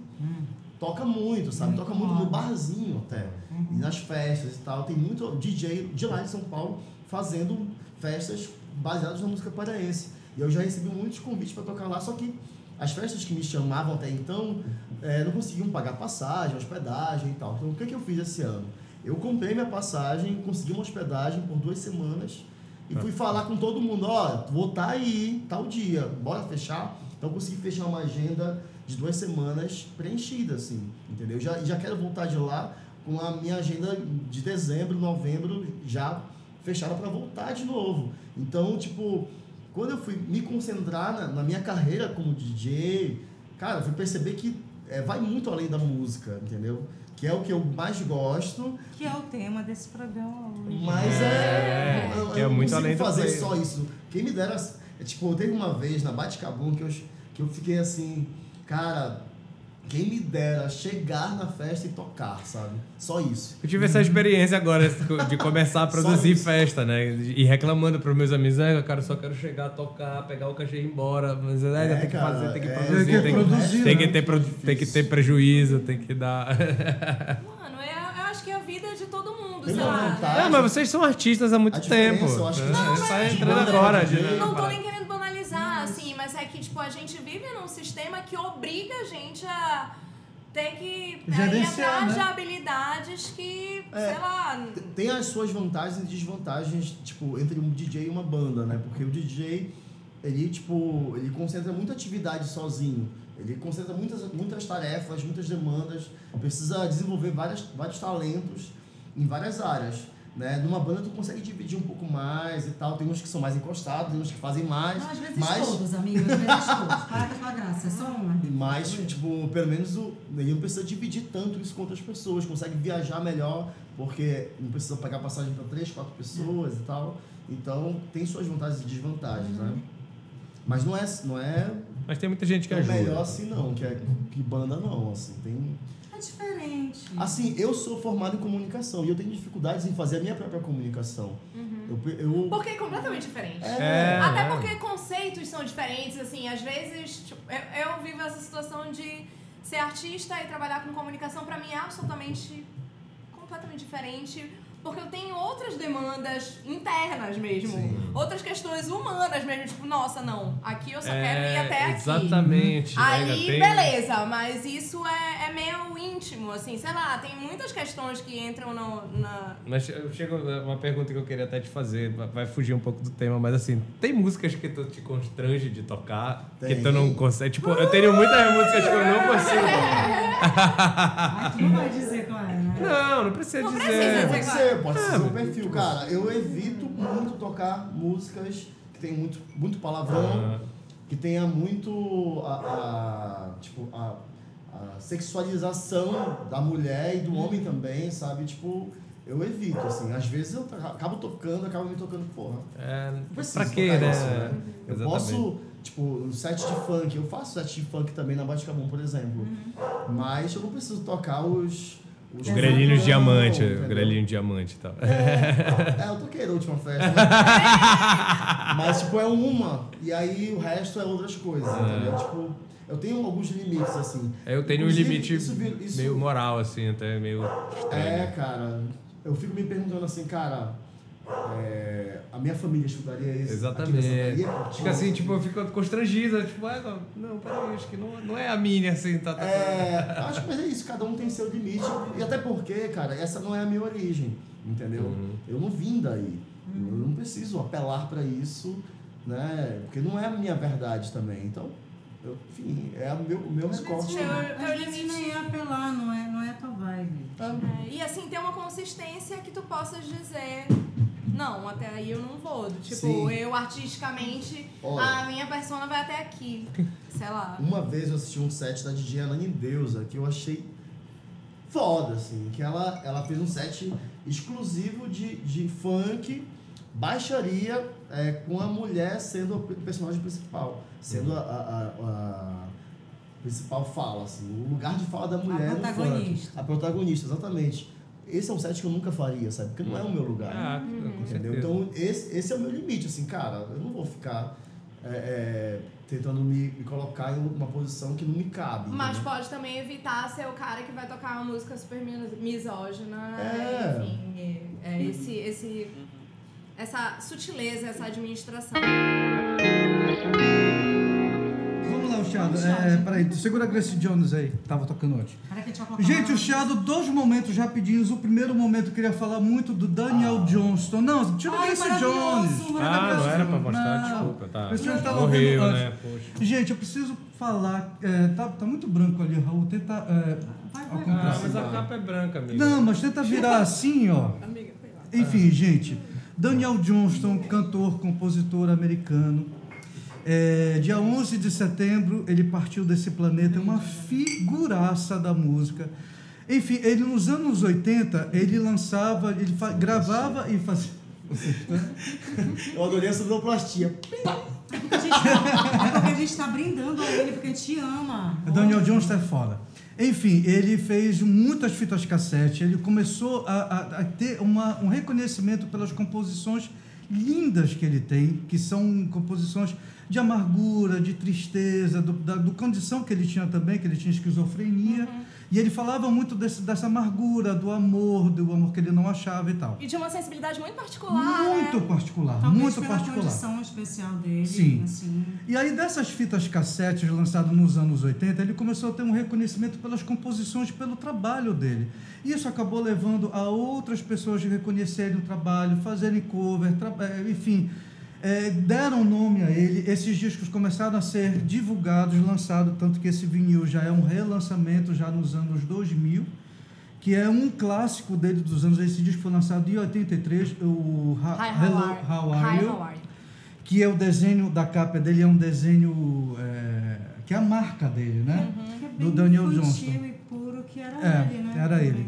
toca muito, sabe? Muito toca muito no barzinho até. E nas festas e tal. Tem muito DJ de lá de São Paulo fazendo festas baseadas na música paraense. E eu já recebi muitos convites para tocar lá, só que as festas que me chamavam até então eh, não conseguiam pagar passagem, hospedagem e tal. Então o que, que eu fiz esse ano? Eu comprei minha passagem, consegui uma hospedagem por duas semanas e fui falar com todo mundo, ó, vou estar aí, tal dia, bora fechar? Então eu consegui fechar uma agenda de duas semanas preenchida, assim, entendeu? Já, já quero voltar de lá com a minha agenda de dezembro, novembro já fechada para voltar de novo. Então, tipo, quando eu fui me concentrar na, na minha carreira como DJ, cara, eu fui perceber que é, vai muito além da música, entendeu? Que é o que eu mais gosto, Que é o tema desse programa hoje. mas é. É, eu, que é eu não muito consigo além fazer só isso. Quem me dera. É, tipo, teve uma vez na Bate Cabum que eu, que eu fiquei assim, cara, quem me dera chegar na festa e tocar, sabe? Só isso. Eu tive essa experiência agora de começar a produzir festa, né? E reclamando pros meus amigos, ah, cara, eu só quero chegar, tocar, pegar o cachê e ir embora. Mas é, É, tem que fazer, tem que é. produzir, Tem que tem produzir, tem que né? ter, pro- tem que ter prejuízo, tem que dar. Mano, é, eu acho que é a vida de todo mundo, Tem sei uma lá. vantagem. É, mas vocês são artistas há muito tempo. eu acho que- Não, só é, entrando agora. de- é, Não tô parada. nem querendo banalizar, assim, mas é que, tipo, a gente vive num sistema que obriga a gente a ter que é, ir Gerenciar, atrás né? de habilidades que, É. sei lá. Tem as suas vantagens e desvantagens, tipo, entre um DJ e uma banda, né? Porque o DJ, ele, tipo, ele concentra muita atividade sozinho. Ele concentra muitas, muitas tarefas, muitas demandas, precisa desenvolver várias, vários talentos em várias áreas. Né? Numa banda tu consegue dividir um pouco mais e tal. Tem uns que são mais encostados, tem uns que fazem mais. Não, às vezes mas todos, amigo, às vezes todos. Para com a graça, é só uma. Mas, tipo, pelo menos o, ele não precisa dividir tanto isso com outras pessoas, consegue viajar melhor, porque não precisa pagar passagem para três, quatro pessoas e tal. Então, tem suas vantagens e desvantagens, né? Mas não é, não é Mas tem muita gente que tão ajuda. melhor assim, não, que, é, que banda não, assim, tem... É diferente. Assim, eu sou formado em comunicação e eu tenho dificuldades em fazer a minha própria comunicação. Eu, eu, Porque é completamente diferente. É, Até é. porque conceitos são diferentes, assim, às vezes, tipo, eu, eu vivo essa situação de ser artista e trabalhar com comunicação, pra mim é absolutamente, completamente diferente, porque eu tenho outras demandas internas mesmo, Sim. outras questões humanas mesmo, tipo, nossa, não, aqui eu só quero ir É, até aqui. Exatamente. né? Aí, tem- beleza, mas isso é, é meio íntimo, assim, sei lá, tem muitas questões que entram no, na, Mas chega uma pergunta que eu queria até te fazer, vai fugir um pouco do tema, mas assim, tem músicas que tu te constrange de tocar, que Tem. tu não consegue. Tipo, eu tenho muitas músicas que eu não consigo. Ai, tu não vai dizer qual é, né? Não, não precisa Não dizer. precisa Pode dizer. ser, pode ser É, o perfil, cara. Eu evito muito tocar músicas que tem muito, muito palavrão, Ah. que tenha muito a, a- tipo, a, a sexualização da mulher e do homem também, sabe? Tipo, eu evito, assim. Às vezes eu acabo tocando, acabo me tocando, porra. É, Não pra quê, né? isso, né? Eu Exatamente. posso, tipo, no set de funk, eu faço set de funk também na Batcabum, por exemplo. Mas eu não preciso tocar os. Os Os grelhinhos diamante, o grelhinho diamante e tal. É, eu toquei na última festa. né? Mas, tipo, é uma. E aí o resto é outras coisas, entendeu? Tipo, eu tenho alguns limites, assim. Eu tenho um Inclusive, limite isso isso- meio moral, assim, até meio estranho. É, cara. Eu fico me perguntando assim, cara. é, a minha família escutaria isso? Exatamente. Fica assim, tipo, eu fico constrangido, tipo, ah, não, peraí, acho que não, não é a minha, assim, tá, tá, tá. É, acho que mas é isso, cada um tem seu limite. E até porque, cara, essa não é a minha origem, entendeu? Uhum. Eu não vim daí. Eu não preciso apelar pra isso, né? Porque não é a minha verdade também. Então, eu, enfim, é o meu, o meu recorte. vezes limite- nem é apelar, não é, não é a tua vibe. É, e assim, ter uma consistência que tu possas dizer. Não, até aí eu não vou. Do Tipo, Sim. eu artisticamente, Olha. a minha persona vai até aqui. Sei lá. Uma vez eu assisti um set da DJ Anani Deusa que eu achei foda, assim. Que ela, ela fez um set exclusivo de, de funk, baixaria, é, com a mulher sendo o personagem principal, sendo a, a, a- a principal fala, assim, o lugar de fala da mulher no funk. protagonista. A protagonista, exatamente. Esse é um set que eu nunca faria, sabe? Porque não é o meu lugar. Ah, com Entendeu? certeza. Então, esse, esse é o meu limite, assim, cara. Eu não vou ficar é, é, tentando me, me colocar em uma posição que não me cabe. Mas entendeu? pode também evitar ser o cara que vai tocar uma música super mis- misógina. É. Enfim, é, é esse, esse, essa sutileza, essa administração. Vamos lá, o Chiado. Vamos, É, peraí, segura a Grace Jones aí. Tava tocando a gente o Chiado, dois momentos rapidinhos. O primeiro momento eu queria falar muito do Daniel Johnston. Não, tira o Ai, Grace Jones. Ah, não era pra mostrar, Não. desculpa. Tá. Jones tava Morreu, ouvindo né? Poxa. Gente, eu preciso falar. é, tá, tá muito branco ali, Raul. Tenta. é, Vai, vai. Ah, mas a capa é branca, amigo. Não, mas tenta virar assim, ó. Amiga, foi lá. Enfim, gente, Daniel Johnston, cantor, compositor americano. É, dia 11 de setembro, ele partiu desse planeta, é uma figuraça da música. Enfim, ele nos anos 80, ele lançava, ele fa- gravava e fazia. Eu adorei a sonoplastia. É porque a gente tá, é porque a gente tá brindando a ele, porque a gente ama. Daniel Johnston é foda. Enfim, ele fez muitas fitas cassete, ele começou a, a- a ter uma, um reconhecimento pelas composições lindas que ele tem, que são composições de amargura, de tristeza, do, da do condição que ele tinha também, que ele tinha esquizofrenia. E ele falava muito desse, dessa amargura, do amor, do amor que ele não achava e tal. E de uma sensibilidade muito particular. Muito né? particular, Talvez muito pela particular. condição especial dele, Sim. assim. E aí, dessas fitas cassetes lançadas nos anos 80, ele começou a ter um reconhecimento pelas composições, pelo trabalho dele. Isso acabou levando a outras pessoas reconhecerem o trabalho, fazerem cover, tra- eh, enfim, eh, deram nome a ele. Esses discos começaram a ser divulgados, lançados, tanto que esse vinil já é um relançamento já nos anos 2000 que é um clássico dele dos anos. Esse disco foi lançado em 83, o Ha- Hi, how Hello, are- How Are Hi, You? how are you? que é o desenho da capa dele, é um desenho é, que é a marca dele, né? Que é Do Daniel infantil Johnston. e puro, que era É, ele, né? era ele.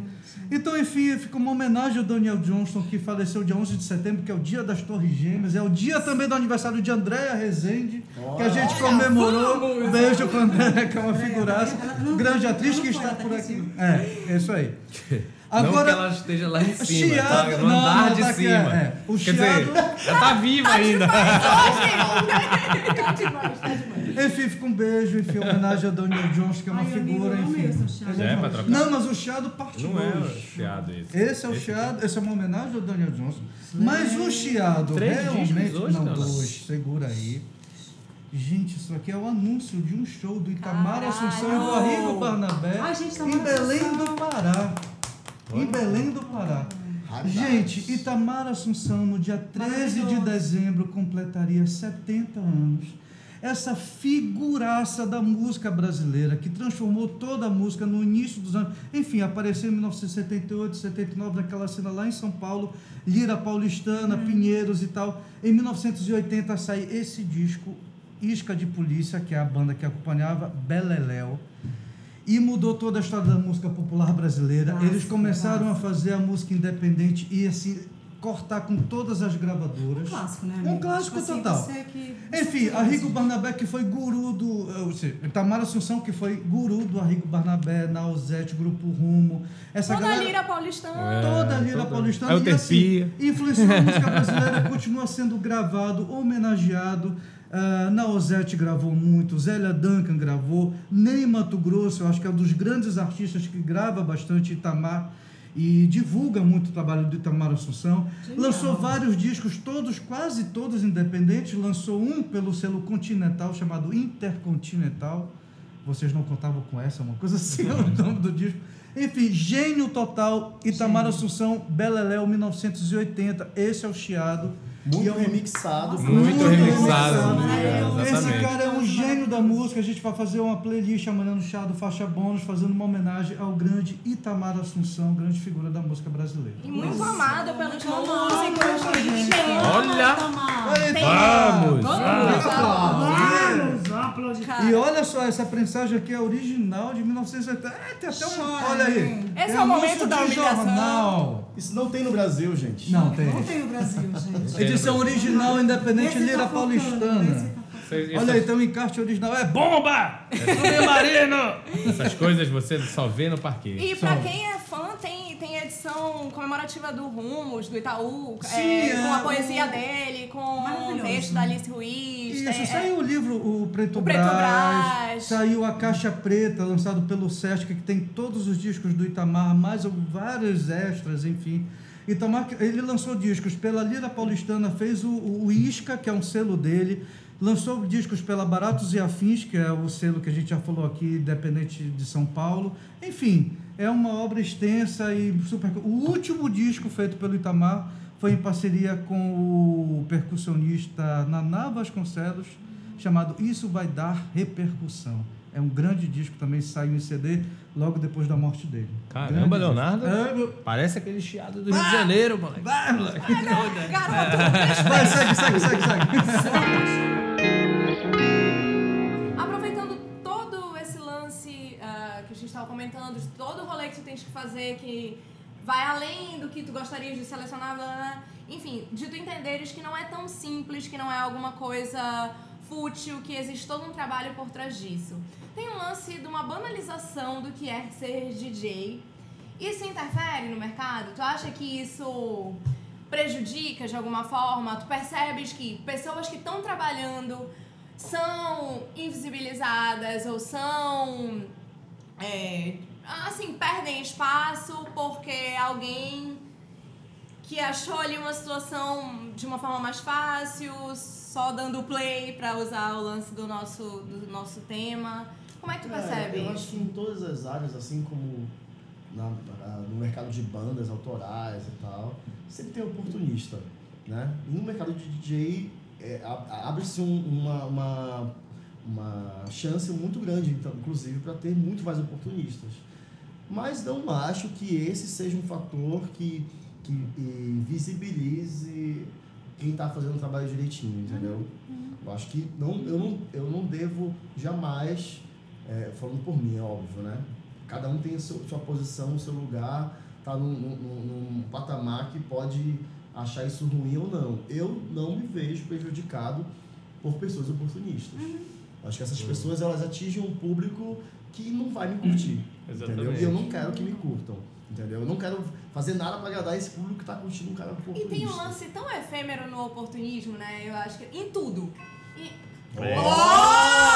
Então, enfim, fica uma homenagem ao Daniel Johnston, que faleceu dia 11 de setembro, que é o dia das Torres Gêmeas, é o dia também do aniversário de Andréa Rezende, que a gente comemorou. Beijo pra Andréa, que é uma figuraça, grande atriz ela que está foi, por tá aqui. É, é isso aí. não que Agora, ela esteja lá em cima, Chiado- tá? No não, andar não, de tá cima. é. O Quer Chiado- dizer, ela tá viva ainda. Tá demais, tá demais. enfim, fica um beijo, enfim, homenagem ao Daniel Johnston, que é uma Ai, figura, enfim. esse é trocar? Não, mas o Chiado partiu Não é hoje. chiado esse. Esse é o Chiado, esse é uma homenagem ao Daniel Johnson. Mas o Chiado Três realmente. hoje, não, dois, segura aí. Gente, isso aqui é o anúncio de um show do Itamar Caralho! Assunção e do Arrigo Barnabé Ai, gente, em Itamar Belém do Pará. Em Belém do Pará. Gente, Itamar Assunção, no dia 13 de dezembro, completaria 70 anos. Essa figuraça da música brasileira que transformou toda a música no início dos anos. Enfim, apareceu em 1978, 79, naquela cena lá em São Paulo, Lira Paulistana, Pinheiros e tal. Em 1980 sai esse disco, Isca de Polícia, que é a banda que acompanhava Beleléu e mudou toda a história da música popular brasileira. Nossa, Eles começaram nossa. a fazer a música independente e assim cortar com todas as gravadoras. Um clássico, né? Um amigo? clássico Tipo assim, total. você que- Enfim, Arrigo Barnabé que foi guru do, eh, ou seja, Tamara Assunção que foi guru do Arrigo Barnabé, Nausete, Grupo Rumo, essa Toda a galera lira paulistana. É, toda a lira toda. paulistana É o e assim, influenciou a música brasileira, continua sendo gravado, homenageado. Uh, Nausete gravou muito, Zélia Duncan gravou, Ney Mato Grosso, eu acho que é um dos grandes artistas que grava bastante Itamar e divulga muito o trabalho do Itamar Assunção. Lançou vários discos, todos, quase todos independentes. Lançou um pelo selo Continental, chamado Intercontinental. Vocês não contavam com essa, uma coisa assim, é o nome do disco. Enfim, gênio total, Itamar Assunção, Beleléu, 1980. Esse é o Chiado. E Muito é um- remixado. Muito Muito remixado. remixado. é, Esse cara é um gênio da música. A gente vai fazer uma playlist amanhã no Chá do Faixa Bônus, fazendo uma homenagem ao grande Itamar Assunção, grande figura da música brasileira. E muito amado pelos músicos. Olha! Vamos! Vamos! vamos. Vamos, E olha só, essa prensagem aqui é original de 1980. É, tem até um. Chora, Olha aí. Esse Tem é o momento da humilhação. jornal. Isso não tem no Brasil, gente. Não, tem. Não tem no Brasil, gente. Edição original, independente, Esse Lira tá Paulistana. tá Olha aí, tem um encarte original. É bomba! É submarino! Essas coisas você só vê no parque. E pra quem é fã, tem, tem edição comemorativa do Rumos, do Itaú, Sim, é, é, com a o- poesia dele, com o texto da Alice Ruiz. Isso, é- é- saiu o livro O Preto, O Preto Brás, Brás. saiu a Caixa Preta, lançado pelo Sesc, que tem todos os discos do Itamar, mais vários extras, enfim. Itamar, ele lançou discos pela Lira Paulistana, fez o, o Isca, que é um selo dele, lançou discos pela Baratos e Afins, que é o selo que a gente já falou aqui, independente de São Paulo. Enfim, é uma obra extensa e super... O último disco feito pelo Itamar foi em parceria com o percussionista Naná Vasconcelos, chamado Isso Vai Dar Repercussão. É um grande disco também, saiu em CD logo depois da morte dele. Caramba, Grande Leonardo. disco. É, Parece aquele chiado do Rio de Janeiro, moleque. Vai, moleque. Garoto, Vai, segue, segue, segue, segue. Aproveitando todo esse lance ah, que a gente estava comentando, de todo o rolê que tu tens que fazer, que vai além do que tu gostarias de selecionar, blá, blá, blá. enfim, de tu entenderes que não é tão simples, que não é alguma coisa fútil, que existe todo um trabalho por trás disso. Tem um lance de uma banalização do que é ser DJ. Isso interfere no mercado? Tu acha que isso prejudica de alguma forma? Tu percebes que pessoas que estão trabalhando são invisibilizadas ou são é, assim perdem espaço porque alguém que achou ali uma situação de uma forma mais fácil só dando play para usar o lance do nosso do nosso tema como é que tu percebe É, eu isso? acho que em todas as áreas, assim como na- na- no mercado de bandas autorais e tal, sempre tem oportunista, né? No mercado de DJ, é, abre-se um- uma, uma, uma chance muito grande, então, inclusive, para ter muito mais oportunistas. Mas não acho que esse seja um fator que, que visibilize quem está fazendo o trabalho direitinho, entendeu? Eu acho que não, eu, não, eu não devo jamais, é, falando por mim, é óbvio, né? Cada um tem a sua, sua posição, o seu lugar, tá num, num, num- patamar que pode achar isso ruim ou não. Eu não me vejo prejudicado por pessoas oportunistas. Acho que essas pessoas elas atingem um público que não vai me curtir. Entendeu? Exatamente. E eu não quero que me curtam. Entendeu? Eu não quero fazer nada para agradar esse público que tá curtindo um cara E oportunista. tem um lance tão efêmero no oportunismo, né? Eu acho que. Em tudo. E- É.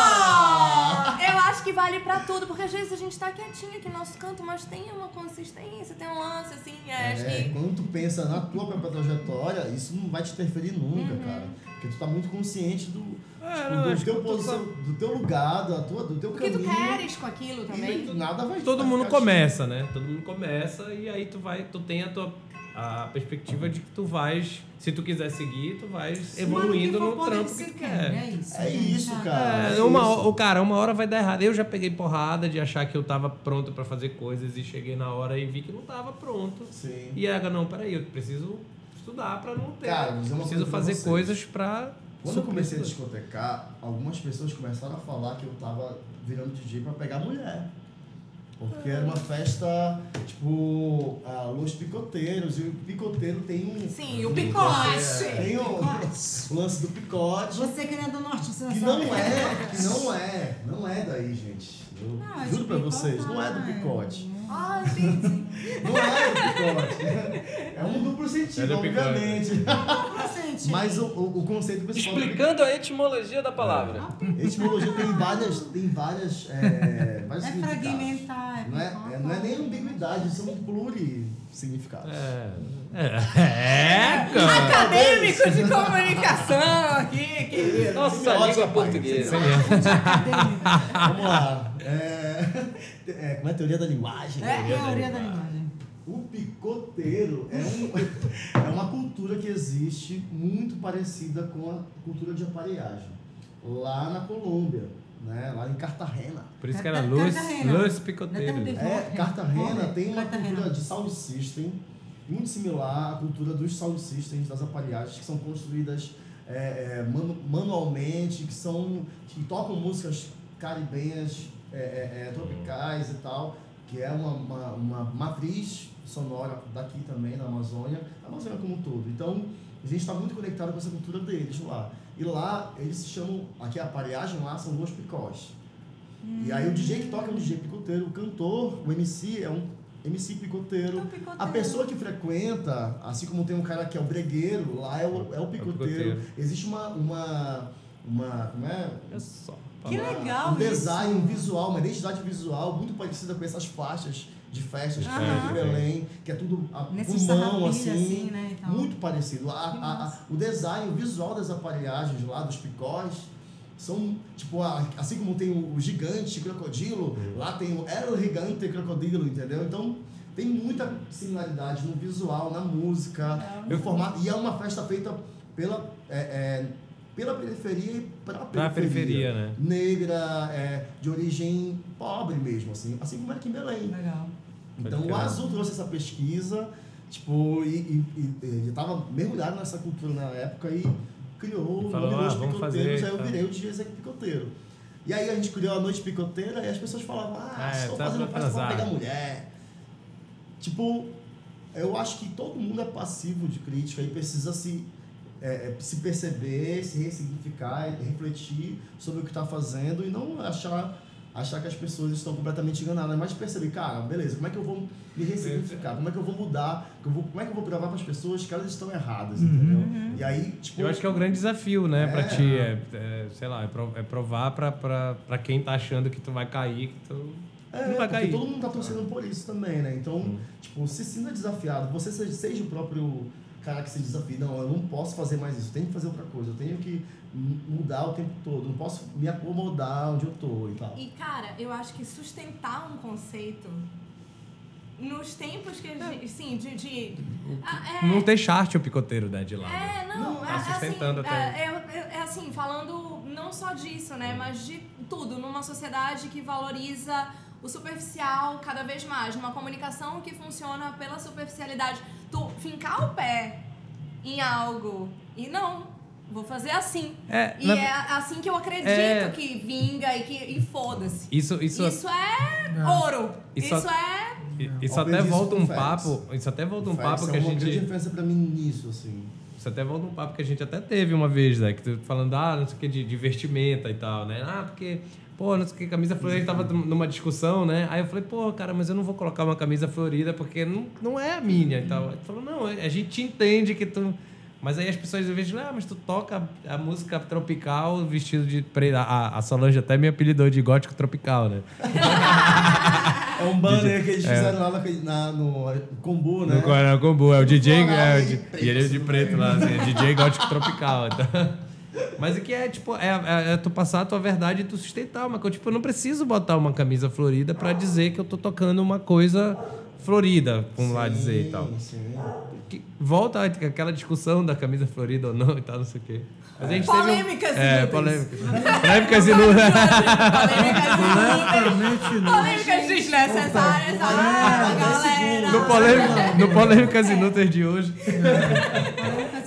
Oh! Eu acho que vale pra tudo, porque às vezes a gente tá quietinho aqui no nosso canto, mas tem uma consistência, tem um lance, assim, é, acho É, que. quando tu pensa na tua própria trajetória, isso não vai te interferir nunca, Uhum. cara. Porque tu tá muito consciente do, É, tipo, não, do acho teu que posição, do teu lugar, da tua, do teu O que tu caminho. queres com aquilo também. E nada vai Todo mundo começa, né? Todo mundo começa e aí tu vai, tu tem a tua a perspectiva de que tu vais, se tu quiser seguir, tu vais evoluindo o no trampo que ser tu quer, quer. É isso. É isso, sabe? cara. É, É uma, isso. o cara, uma hora vai dar errado. Eu já peguei porrada de achar que eu tava pronto pra fazer coisas e cheguei na hora e vi que não tava pronto. Sim. E aí, não, peraí, eu preciso estudar pra não ter. Cara, uma preciso fazer coisas pra. Quando eu comecei a discotecar, algumas pessoas começaram a falar que eu tava virando DJ pra pegar mulher. Porque era uma festa, tipo, a Los Picoteiros, e o picoteiro tem um. Sim, o picote. Tem o, o lance do picote. Você que não é do norte, você Que não é, que não é, não é daí, gente. Eu Não, é juro pra vocês, não é do picote. Ah, entendi. Não é. É um duplo É sentido, do picote. obviamente. Gente, Mas o, o, o conceito principal do Explicando a etimologia da palavra. Etimologia tem várias, tem várias, é, vários é fragmentar, é Não é, é- não é nem ambiguidade, são plurissignificados. É. É, é, cara. Acadêmico de comunicação aqui, querido. Nossa Ótimo, língua portuguesa. Vamos lá. É, é, como é a teoria da linguagem? É. Teoria da linguagem. O picoteiro é, um, é uma cultura que existe muito parecida com a cultura de aparelhagem. Lá na Colômbia, né? lá em Cartagena. Por isso que era Luz, Cartagena. Luz Picoteiro. É É, Cartagena tem uma cultura de sound system muito similar à cultura dos sound systems, das aparelhagens que são construídas é, é, manu- manualmente, que são que tocam músicas caribenhas, é, é, é, tropicais e tal, que é uma, uma, uma matriz sonora daqui também, da Amazônia, da Amazônia como um todo. Então, a gente está muito conectado com essa cultura deles lá. E lá, eles se chamam, aqui a aparelhagem lá são duas picós. E aí o DJ que toca é um DJ picoteiro, o cantor, o MC é um MC picoteiro. É picoteiro. A pessoa que frequenta, assim como tem um cara que é o bregueiro, lá é o, é o picoteiro. picoteiro. Existe uma, uma, uma, como é? É só. Que Uma- legal Um design, isso. um visual, uma identidade visual muito parecida com essas faixas de festas aqui em Belém, que é tudo a Nesse pulmão, assim, assim, né, muito parecido. A- a- a- o design, o visual das aparelhagens lá, dos picós, são, tipo, assim como tem o, gigante crocodilo, lá tem o El Gigante Crocodilo, entendeu? Então, tem muita similaridade no visual, na música, no formato. E é uma festa feita pela, é, é, pela periferia e pra periferia. Pra periferia, né? Negra, é, de origem pobre mesmo, assim, assim como é aqui em Belém. Legal. Então o. Azul trouxe essa pesquisa, tipo, e, e, e ele tava mergulhado nessa cultura na época e criou Falou, virou ah, picoteiros, fazer, aí eu virei o DJ Zé Picoteiro. E aí a gente criou a noite picoteira e as pessoas falavam, ah, É, estou tá fazendo festa pra pegar mulher. Tipo, eu acho que todo mundo é passivo de crítica e precisa se, é, é, se perceber, se ressignificar, refletir sobre o que está fazendo e não achar, achar que as pessoas estão completamente enganadas, mas perceber, cara, beleza, como é que eu vou me ressignificar? Como é que eu vou mudar? Como é que eu vou provar para as pessoas que elas estão erradas, entendeu? E aí, tipo. Eu acho que é o grande desafio, né, É. ti. É, é, sei lá, é, é provar pra quem tá achando que tu vai cair, que tu É, não vai porque cair. todo mundo tá torcendo por isso também, né? Então, Hum. tipo, se sinta desafiado, você seja, seja o próprio cara que se desafia. Não, eu não posso fazer mais isso, eu tenho que fazer outra coisa, eu tenho que mudar o tempo todo, não posso me acomodar onde eu tô e tal. E, cara, eu acho que sustentar um conceito nos tempos que a gente. Sim, de. de ah, é, Não tem chart o picoteiro, né, de lá. É, não, Não, é, tá é assim, sustentando até. é, é- é- é assim, falando não só disso, né, mas de tudo, numa sociedade que valoriza o superficial cada vez mais, numa comunicação que funciona pela superficialidade. Tu fincar o pé em algo e não, vou fazer assim. É, E na- é assim que eu acredito É. que vinga e que e foda-se. Isso, isso, Isso é ouro. Isso Isso, a- é isso até volta um papo. Isso até volta um papo é que a uma grande gente. diferença pra mim nisso, assim. Isso até volta um papo que a gente até teve uma vez, né? Que tu falando, ah, não sei o que, de, de vestimenta e tal, né? Ah, porque, pô, não sei o que, camisa florida, a gente tava numa discussão, né? Aí eu falei, pô, cara, mas eu não vou colocar uma camisa florida porque não, não é a minha e tal. Ele falou, não, a gente entende que tu. Mas aí as pessoas às vezes, ah, mas tu toca a música tropical vestido de preto. A, a Solange até me apelidou de gótico tropical, né? É um banner que eles fizeram lá na, na- no Combu, né? No Coronel Combu, é o DJ. É, o e ele é de preto né? lá, assim, é DJ gótico tropical. Então. Mas o que é, tipo, é, é- é tu passar a tua verdade e tu sustentar uma coisa. Tipo, eu não preciso botar uma camisa florida pra dizer que eu tô tocando uma coisa florida, vamos lá dizer e tal. Sim. Que- volta aquela discussão da camisa florida ou não e tal, não sei o quê. Mas a gente teve um- Polêmicas É, polêmicas. Polêmicas inúteis. polêmicas inúteis. Polêmicas desnecessárias. Ah, galera. No, polêmica, no Polêmicas Inúteis de hoje.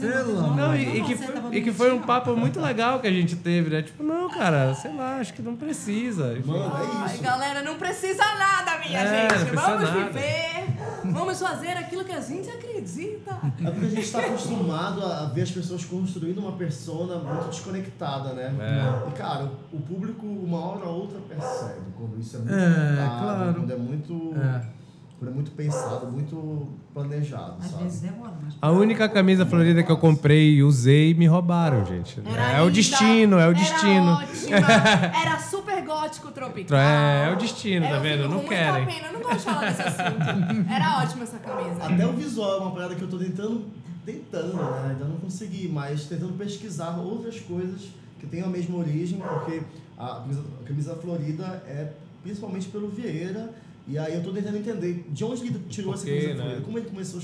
Não, e, e que foi, e que foi um papo muito legal que a gente teve, né? Tipo, não, cara, sei lá, acho que não precisa. Mano, é Ai, isso. galera, não precisa nada, minha É, não gente. precisa Vamos nada. viver. Vamos fazer aquilo que a gente acredita. É porque a gente está acostumado a ver as pessoas construindo uma persona muito desconectada, né? É. E, cara, o público, uma hora ou outra, percebe quando isso é muito É, claro. quando é muito. É. É muito pensado, muito planejado, Às sabe? vezes demora, mas... A única camisa florida que eu comprei e usei me roubaram, gente. Era é o linda, destino, é o era destino. Ótima, era super gótico tropical. É, é o destino, tá Eu vendo? Não querem. Pena, eu não gosto de falar desse assunto. Era ótima essa camisa. Até o visual é uma parada que eu tô tentando, tentando, né? Ainda não consegui, mas tentando pesquisar outras coisas que tenham a mesma origem, porque a camisa, a camisa florida é principalmente pelo Vieira, e aí eu tô tentando entender de onde ele tirou essa camisa né? como ele começou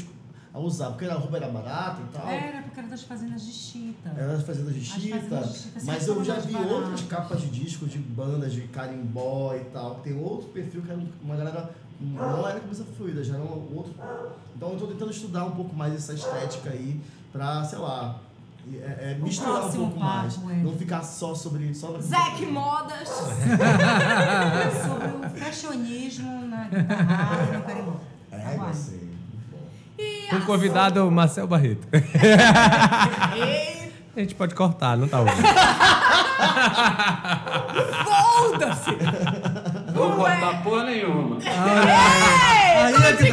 a usar, porque a roupa era barata e tal. Era porque era das fazendas de Chita. Era das fazendas de As chita, mas eu já vi baratas. outras capas de discos de bandas de carimbó e tal. Tem outro perfil que era uma galera. Não era camisa fluida, já era um outro. Então eu tô tentando estudar um pouco mais essa estética aí pra, sei lá, é, é misturar um próximo pouco mais. é. Não ficar só sobre. Só na Zac Modas. Sobre o fashionismo na guitarra e no carimbó. É, Aguarde. gostei. E Com o convidado Marcel Barreto. A gente pode cortar, não tá ouvindo. Foda-se! Não vou cortar porra nenhuma. Ei, Aí é te que-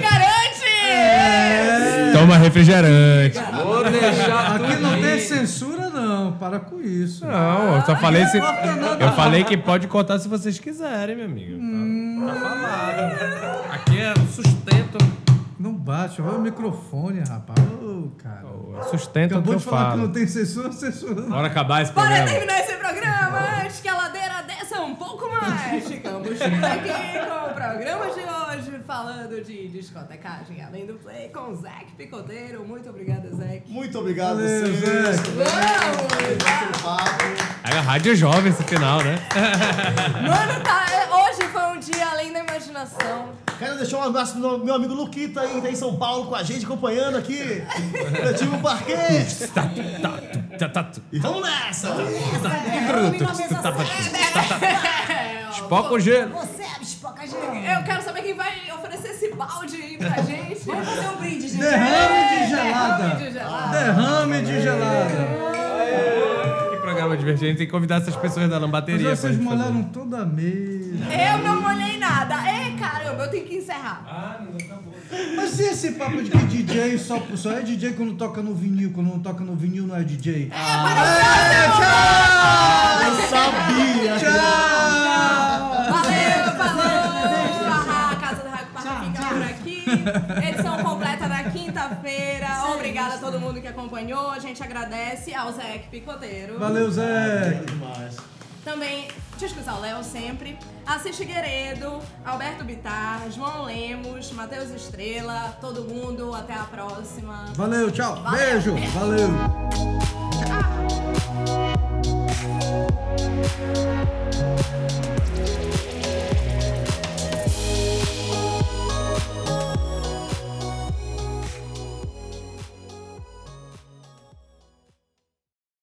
garante! Toma refrigerante. Vou deixar Aqui não tem censura, não. Para com isso. Não, eu só falei se. Eu falei que pode cortar se vocês quiserem, meu amigo. Tá, tá falado. Aqui é um sustento. Não bate, olha o microfone, rapaz. Ô, cara. Sustento o que Acabou eu de falar que falo. não tem censura, censura não. Bora acabar esse Para programa. terminar esse programa, antes que a ladeira desça um pouco mais, ficamos aqui com o programa de hoje, falando de discotecagem além do play, com o Zac Picoteiro. Muito obrigada, Zac. Muito obrigado Valeu, papo. Aí a rádio é jovem esse final, né? Mano, tá, é- hoje foi um dia além da imaginação. Quero deixar um abraço pro meu- amigo Luquita aí, que tá em São Paulo com a gente, acompanhando aqui. Coletivo Parquês. Tá, tá, E vamos nessa! Espoca o gelo. Você é espoca gelo. Eu quero saber quem vai oferecer esse balde aí pra gente. Vamos fazer um brinde, gente. Derrame de Derrame gelada. de gelada. Derrame de gelada. Programa divertido. A gente tem que convidar essas pessoas da Mas lambateria. pra vocês molharam toda a mesa. Eu não molhei nada. Ei, caramba, eu tenho que encerrar. Mas e esse papo de que DJ só, só é DJ quando toca no vinil? Quando não toca no vinil não é DJ? Eu sabia! Tchau! Edição completa na quinta-feira. Obrigada a todo mundo que acompanhou. A gente agradece ao Zé Picoteiro. Valeu, Zé! demais. Também discussão ao Léo sempre. Assis Gueredo, Alberto Bitar, João Lemos, Matheus Estrela, todo mundo. Até a próxima. Valeu, tchau. Valeu. Beijo. Valeu. Tchau.